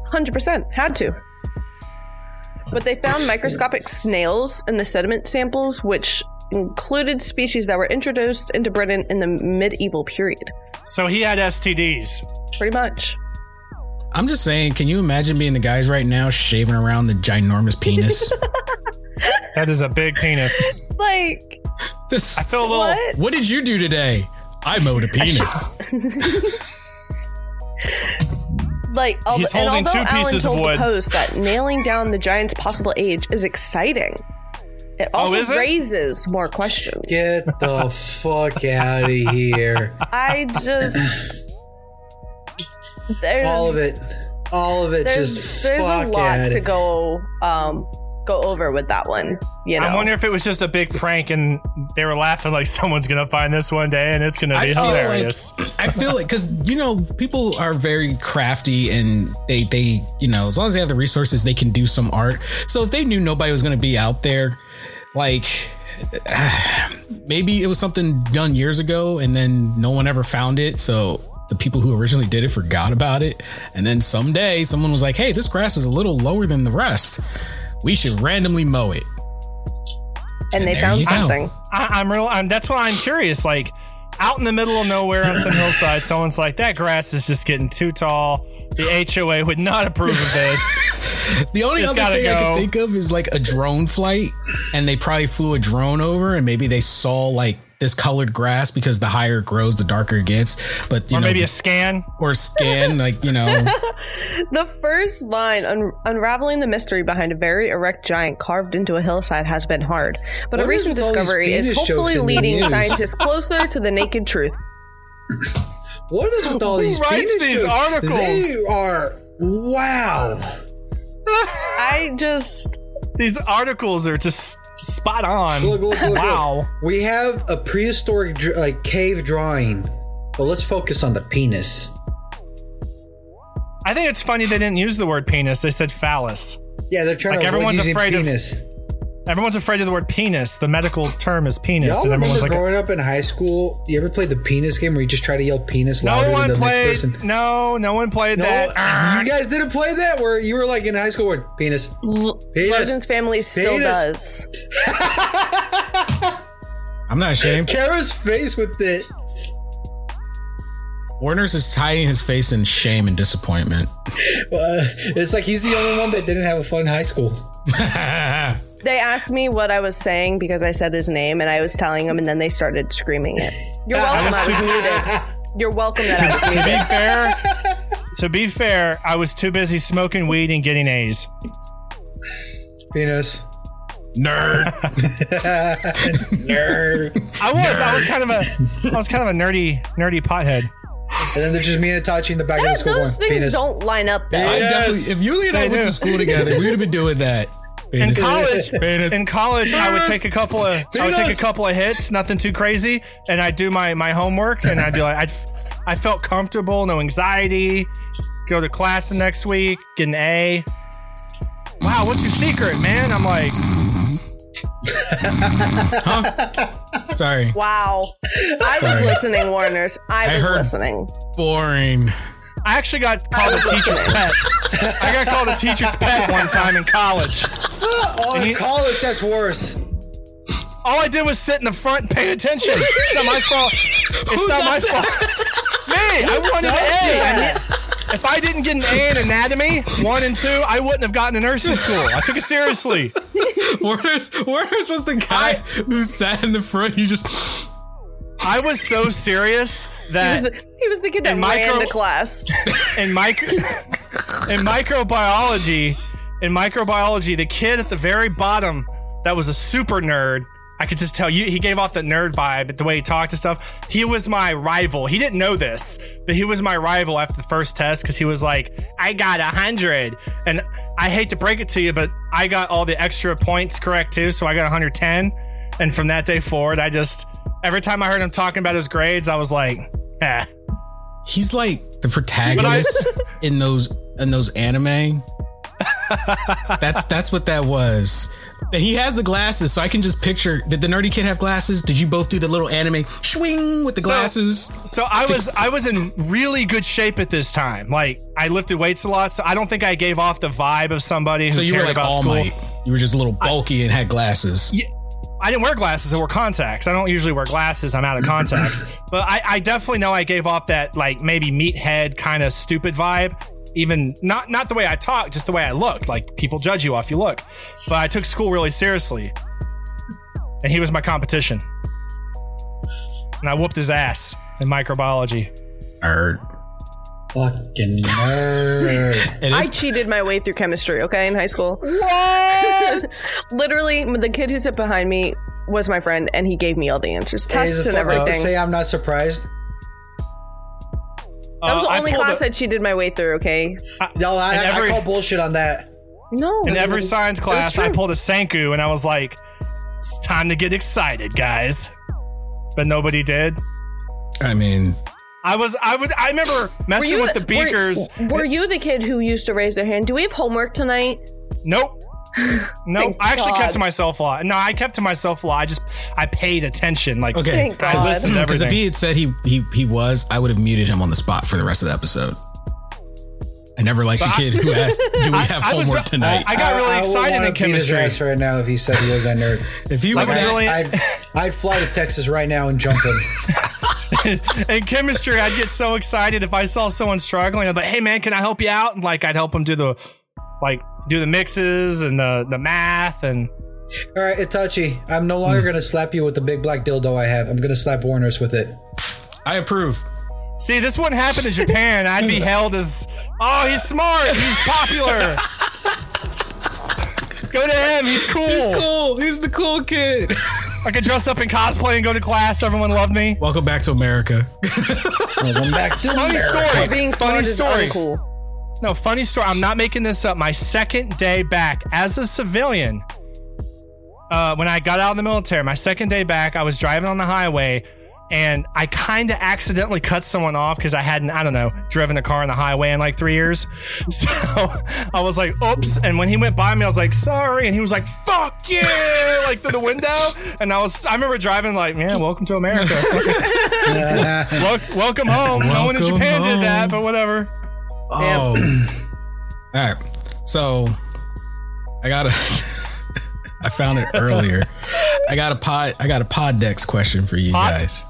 100% had to but they found microscopic snails in the sediment samples which included species that were introduced into britain in the medieval period So he had STDs. pretty much I'm just saying, can you imagine being the guys right now shaving around the ginormous penis? That is a big penis. like this, I feel a little. what what did you do today? I mowed a penis. like al- He's and holding although two Alan pieces of told wood. the post that nailing down the giant's possible age is exciting it also Oh, is it? raises more questions Get the fuck out of here! i just there's All of it, all of it. there's just there's fuck a lot to it. go um go over with that one you know I wonder if it was just a big prank and they were laughing like someone's gonna find this one day and it's gonna be feel hilarious. like I feel like because you know people are very crafty and they they you know as long as they have the resources they can do some art. So if they knew nobody was going to be out there, like maybe it was something done years ago and then no one ever found it. So the people who originally did it forgot about it, and then someday someone was like, "Hey, this grass is a little lower than the rest. We should randomly mow it." and they found you go. something I, I'm real. I'm, that's why I'm curious. Like out in the middle of nowhere on some hillside, someone's like, "That grass is just getting too tall." The HOA would not approve of this. The only It's other gotta thing I can think of is like a drone flight, and they probably flew a drone over, and maybe they saw like this colored grass because the higher it grows, the darker it gets. But you or know, maybe a scan. or scan, like you know, the first line un- unraveling the mystery behind a very erect giant carved into a hillside has been hard but a recent with all these discovery is hopefully leading scientists closer to the naked truth What is with all Who these writes penis these jokes? articles? They are wow. i just These articles are just spot on. Look, look, look, wow. look. We have a prehistoric like uh, cave drawing, but let's focus on the penis. I think it's funny they didn't use the word penis. They said phallus. Yeah, they're trying Like, to avoid everyone's using afraid of- penis. Everyone's afraid of the word penis. The medical term is penis, Y'all and everyone's like, growing up in high school? You ever played the penis game where you just try to yell penis louder "No one than the played. next person? No, no one played No, that." Ah. you guys didn't play that where you were like in high school where penis. Penis. Logan's family still Penis. does I'm not ashamed. Kara's face with it. Warner's is hiding his face in shame and disappointment. Uh, it's like he's the only one that didn't have a fun high school. they asked me what i was saying because i said his name and i was telling him, and then they started screaming it you're welcome i was muted you're welcome that i was to be fair, to be fair, I was too busy smoking weed and getting A's. Penis. Nerd. Nerd. I was. I was kind of a. I was kind of a nerdy, nerdy pothead. And then there's just me and Itachi in the back of the That- school those going, things penis. don't line up though. I Yes, definitely, if Yuli and I they went do. to school together, we would have been doing that. In college, Penis. in college, I would take a couple of I would take a couple of hits, nothing too crazy, and I'd do my my homework, and I'd be like, I'd, I felt comfortable, no anxiety. Go to class the next week, get an A. Wow, what's your secret, man? I'm like, Sorry. Wow. I was listening, Warners. I I was heard- listening. Boring. I actually got called a teacher's pet. I got called a teacher's pet one time in college. Oh, And in you- college, that's worse. All I did was sit in the front and pay attention. It's not my fault. It's not my does fault. Me, I wanted an A. I ne- if I didn't get an A in anatomy, one and two, I wouldn't have gotten to nursing school. I took it seriously. Warner's, Warner's was the guy who sat in the front. You just. I was so serious He was that the, he was the kid that in ran micro- to class. in micro in microbiology, in microbiology, the kid at the very bottom that was a super nerd. I could just tell you he gave off the nerd vibe, the way he talked and stuff. He was my rival. He didn't know this, but he was my rival after the first test because he was like, "I got a hundred, and I hate to break it to you, but I got all the extra points correct too, so I got 110. And from that day forward, I just every time I heard him talking about his grades, I was like, eh. He's like the protagonist in those in those anime. that's that's what that was. And he has the glasses, so I can just picture. Did the nerdy kid have glasses? Did you both do the little anime swing with the glasses? So I was I was in really good shape at this time. Like I lifted weights a lot, so I don't think I gave off the vibe of somebody who so you were like about All school. Might. You were just a little bulky and had glasses. Yeah, I didn't wear glasses. I wore contacts. I don't usually wear glasses. I'm out of contacts. but I, I definitely know I gave off that like maybe meathead kind of stupid vibe. Even not not the way I talk, just the way I looked. Like people judge you off you look. But I took school really seriously, and he was my competition. And I whooped his ass in microbiology. Nerd. Fucking nerd. I cheated my way through chemistry, okay, in high school. What? Literally, the kid who sat behind me was my friend, and he gave me all the answers, Hey, tests is it and fucked up to everything. say I'm not surprised? that was Uh, the I only pulled class a- I cheated my way through, okay? No, I, And I- every- I call bullshit on that. No. In every science class, I pulled a Senku and I was like, it's time to get excited, guys. But nobody did. I mean, I was, I would, I remember messing you with the were- beakers. Were, you the kid who used to raise their hand? Do we have homework tonight? Nope. Nope. I actually God. kept to myself a lot. No, I kept to myself a lot. I just, I paid attention. Like, okay. Thank I God. listened to Because if he had said he he he was, I would have muted him on the spot for the rest of the episode. I never liked the But I- kid who asked, "Do we I- have I was- homework tonight?" I got really wouldn't excited wanna in beat his chemistry. ass right now if he said he was that nerd. if he was I was that, really- I'd, I'd fly to Texas right now and jump in. in chemistry, I'd get so excited if I saw someone struggling. I'd be like, "Hey, man, can I help you out?" And like, I'd help them do the, like, do the mixes and the the math and All right, Itachi, I'm no longer hmm. gonna slap you with the big black dildo I have. I'm gonna slap Warner's with it. I approve. See, this wouldn't happen in Japan. I'd be held as, oh, he's smart, he's popular. go to him, he's cool. He's cool. He's the cool kid. I could dress up in cosplay and go to class. Everyone loved me. Welcome back to America. Welcome back to America. Funny America. story. Being Funny story. uncool. No, funny story. I'm not making this up. My second day back as a civilian, uh, when I got out of the military, my second day back, I was driving on the highway and I kind of accidentally cut someone off because I hadn't, I don't know, driven a car on the highway in like three years. So I was like, oops. And when he went by me, I was like, sorry. And he was like, fuck you, like through the window. And I was, I remember driving like, man, welcome to America. Welcome home. no one in Japan home. did that, but whatever. Oh. All right. So I got a I found it earlier. I got a pod I got a pod question for you Pod? guys.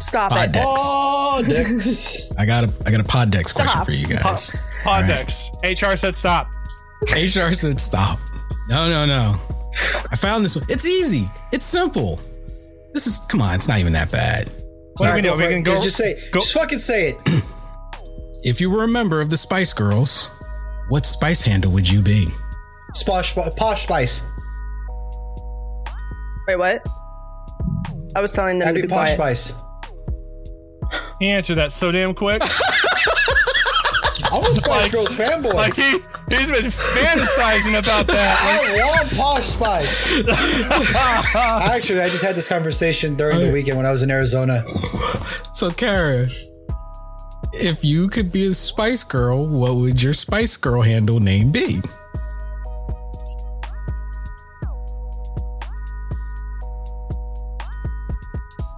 Stop Pod it. dex. Oh, dicks. I got a I got a pod dex question for you guys. Poddex. HR said stop. HR said stop. No, no, no. I found this one. It's easy. It's simple. This is come on, it's not even that bad. What are we Go? We can go. Just say, go- just fucking say it. If you were a member of the Spice Girls, what spice handle would you be? Sposh, posh spice. Wait, what? I was telling them I'd to be be posh quiet. spice. He answered that so damn quick. I'm a Spice Girls fanboy. Like he he's been fantasizing about that. I want Posh Spice. Actually, I just had this conversation during the weekend when I was in Arizona. So, Kara, if you could be a Spice Girl, what would your Spice Girl handle name be?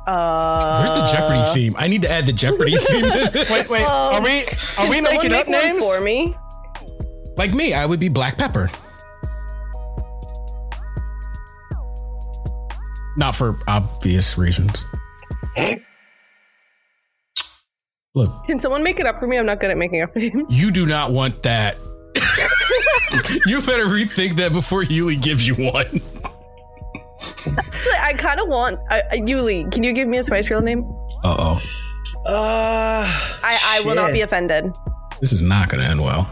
Uh, Where's the Jeopardy theme? I need to add the Jeopardy theme. Wait, wait, are we are we making make up names? for me? like me, I would be Black Pepper. Not for obvious reasons. Look, Can someone make it up for me? I'm not good at making up names. you do not want that. you better rethink that before Yuli gives you one. I kind of want uh, Yuli. Can you give me a Spice Girl name? Uh oh. Uh, I, I will not be offended. This is not going to end well.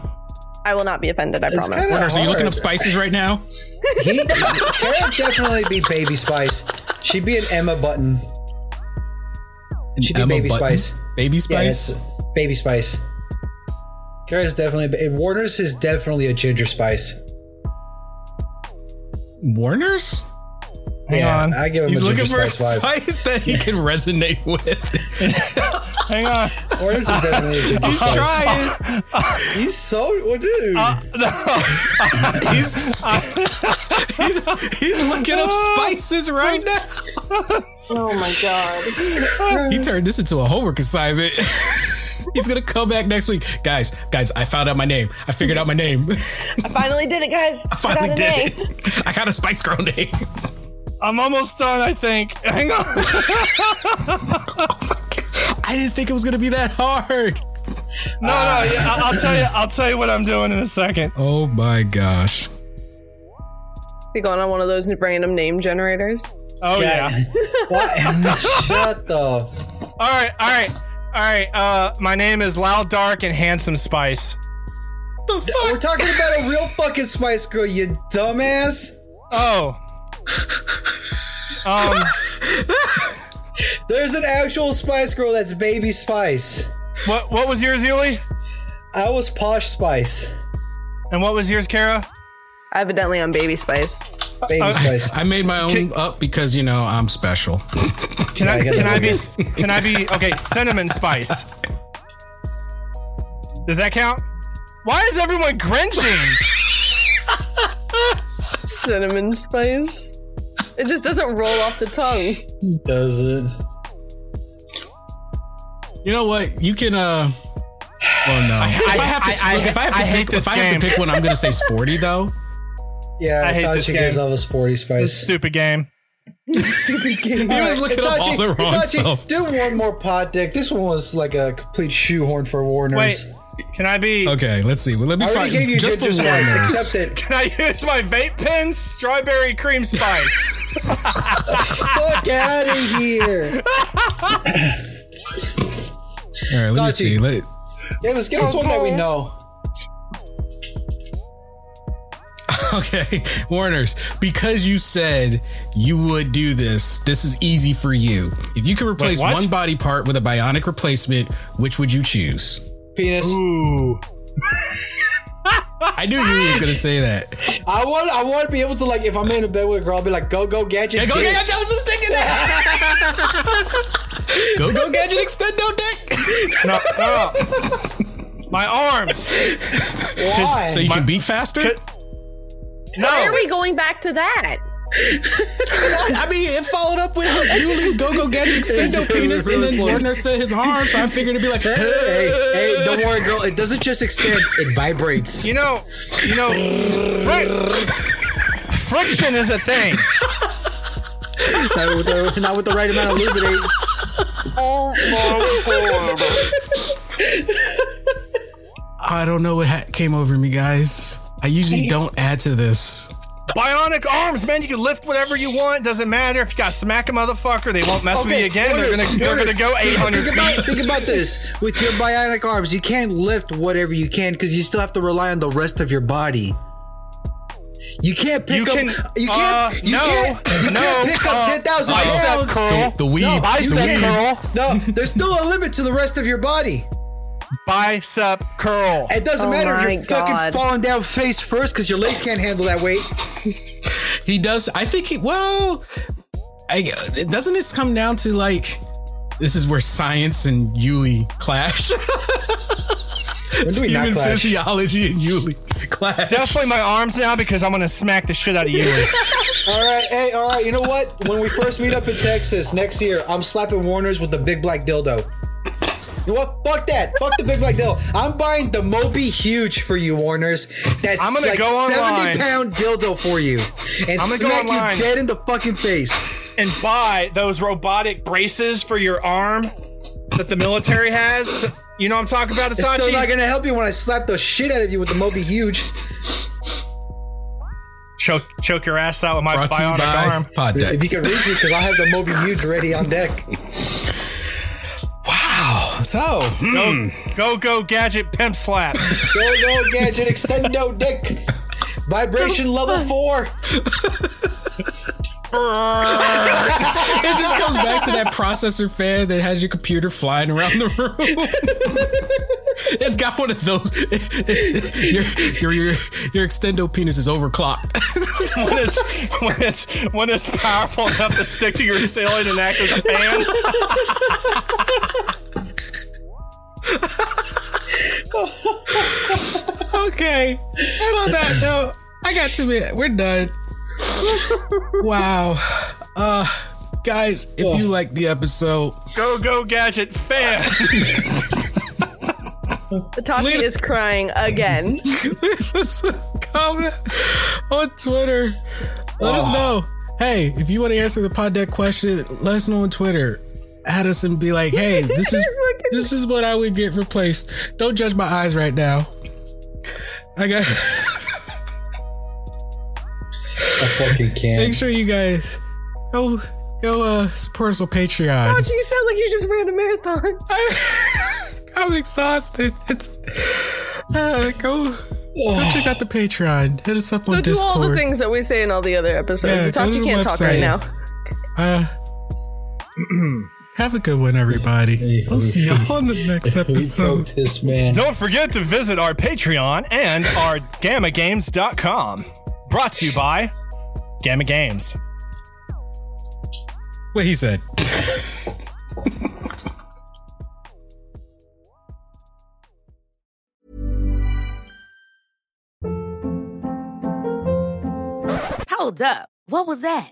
I will not be offended. I It's promise. kinda- Warner, so you looking up spices right now? He Kara definitely be Baby Spice. She'd be an Emma Bunton. She'd be Emma Baby Bunton? Spice. Baby Yeah, spice? it's Baby Spice. Kara's definitely. Warner's is definitely a Ginger Spice. Warner's? Hang yeah, on. I give him He's a looking Ginger for a Spice vibe. that he can resonate with. Hang on. Warner's is definitely a He's Spice. trying. He's so well, dude. Uh, He's, he's, he's looking up spices right now. Oh my god. He turned this into a homework assignment. He's gonna come back next week, guys. Guys, I found out my name. I figured out my name. I finally did it, guys. I finally got a did name. it. I got a Spice Girl name. I'm almost done, I think. Hang on. I didn't think it was gonna be that hard. No, no, yeah, I- I'll tell you. I'll tell you what I'm doing in a second. Oh my gosh. You going on one of those random name generators? Oh yeah. what? Shut the. All right, all right, all right. Uh, my name is Loud, Dark, and Handsome Spice. The fuck? We're talking about a real fucking Spice Girl, you dumbass. Oh. Um. There's an actual Spice Girl that's Baby Spice. What What was yours, Yuli? I was Posh Spice. And what was yours, Kara? Evidently, I'm Baby Spice. Baby Spice. I made my own up because you know I'm special. Can I I can I be can I be okay? Cinnamon spice. Does that count? Why is everyone cringing? Cinnamon Spice. It just doesn't roll off the tongue. Doesn't. You know what? You can uh well no. if I have to I- I- look, if I have to I pick this if I have to pick one, I'm gonna say sporty though. Yeah, I hate Itachi this gives game. off a sporty spice. Stupid game. He was looking up all the wrong Itachi, stuff. do one more pod dick. This one was like a complete shoehorn for Warner's. Wait, can I be? Okay, let's see. Well, let me I find gave you just ginger for spice. Warner's. Accept it. Can I use my vape pens? Strawberry cream spice. Fuck out of here. All right, let me Itachi. see. Let, Give us, give us one that we know. okay, Warner's, because you said you would do this, this is easy for you. If you could replace what? one body part with a bionic replacement, which would you choose? Penis. Ooh. I knew you was gonna say that. I want I want to be able to like if I'm in a bed with a girl, I'll be like, go go gadget. Hey, go dick. gadget! I was just thinking that. go go gadget extendo dick. No, no, no. My arms. Why? so you can beat faster. Why are we going back to that? I mean, it followed up with Yuli's go go gadget extendo penis, and then Warner said his arm, so I figured it'd be like, hey, hey, don't worry, girl. It doesn't just extend; it vibrates. You know, you know, fric- friction is a thing. not, with the, not with the right amount of lubricate. I don't know what ha- came over me, guys. I usually don't add to this. Bionic arms, man. You can lift whatever you want. Doesn't matter if you got to smack a motherfucker. They won't mess with Okay, you again. They're gonna they're gonna go 800 Think about, feet. think about this. With your bionic arms, you can't lift whatever you can because you still have to rely on the rest of your body. You can't pick You up. you uh, can't. you no, can't. You no, can't pick up uh, ten thousand bicep pounds. curl. The weed. No, the bicep curl. No, there's still a limit to the rest of your body. Bicep curl. It doesn't Oh matter if you're fucking falling down face first because your legs can't handle that weight. He does. I think he. Well, I, doesn't this come down to like this is where science and Yuli clash. When do we not Human clash? physiology and Yuli clash. Definitely my arms now because I'm gonna smack the shit out of you. All right, hey, all right. You know what? When we first meet up in Texas next year, I'm slapping Warner's with the big black dildo. You what? Fuck that. Fuck the big black dildo. I'm buying the Moby Huge for you, Warner's. That's I'm gonna like go online. 70 pound dildo for you, and I'm gonna go smack online. you dead in the fucking face. and buy those robotic braces for your arm that the military has. You know what I'm talking about, It's still Itachi? not gonna help you when I slap the shit out of you with the Moby Huge. choke, choke your ass out with my Brought to you bionic by arm. Poddex. If you can reach me, because I'll have the Moby Huge ready on deck. Wow. So Go, hmm. go, go, gadget pimp slap. Go, go, gadget, extendo dick. Vibration level four. it just comes back to that processor fan that has your computer flying around the room. it's got one of those. It's, your, your your your extendo penis is overclocked. when it's when it's when it's powerful enough to stick to your ceiling and act as a fan. okay. And on that note, I got to be. We're done. wow. Uh, guys, if you like the episode, Go, go, gadget fan. Tachi is crying again. leave us a comment on Twitter. Let us know. Hey, if you want to answer the pod deck question, let us know on Twitter. Add us and be like, hey, this is this is what I would get replaced. Don't judge my eyes right now. I got I fucking make can't. Make sure you guys go go uh support us on Patreon. Tachi, you sound like you just ran a marathon. I'm exhausted. It's uh, go go check out the Patreon. Hit us up on Discord. do all the things that we say in all the other episodes. Yeah, go to Tachi the can't talk right now. Uh, have a good one, everybody. We'll see y'all on the next episode. this man. Don't forget to visit our Patreon and our GammaGames.com. Brought to you by Gamma Games. What he said. Hold up. What was that?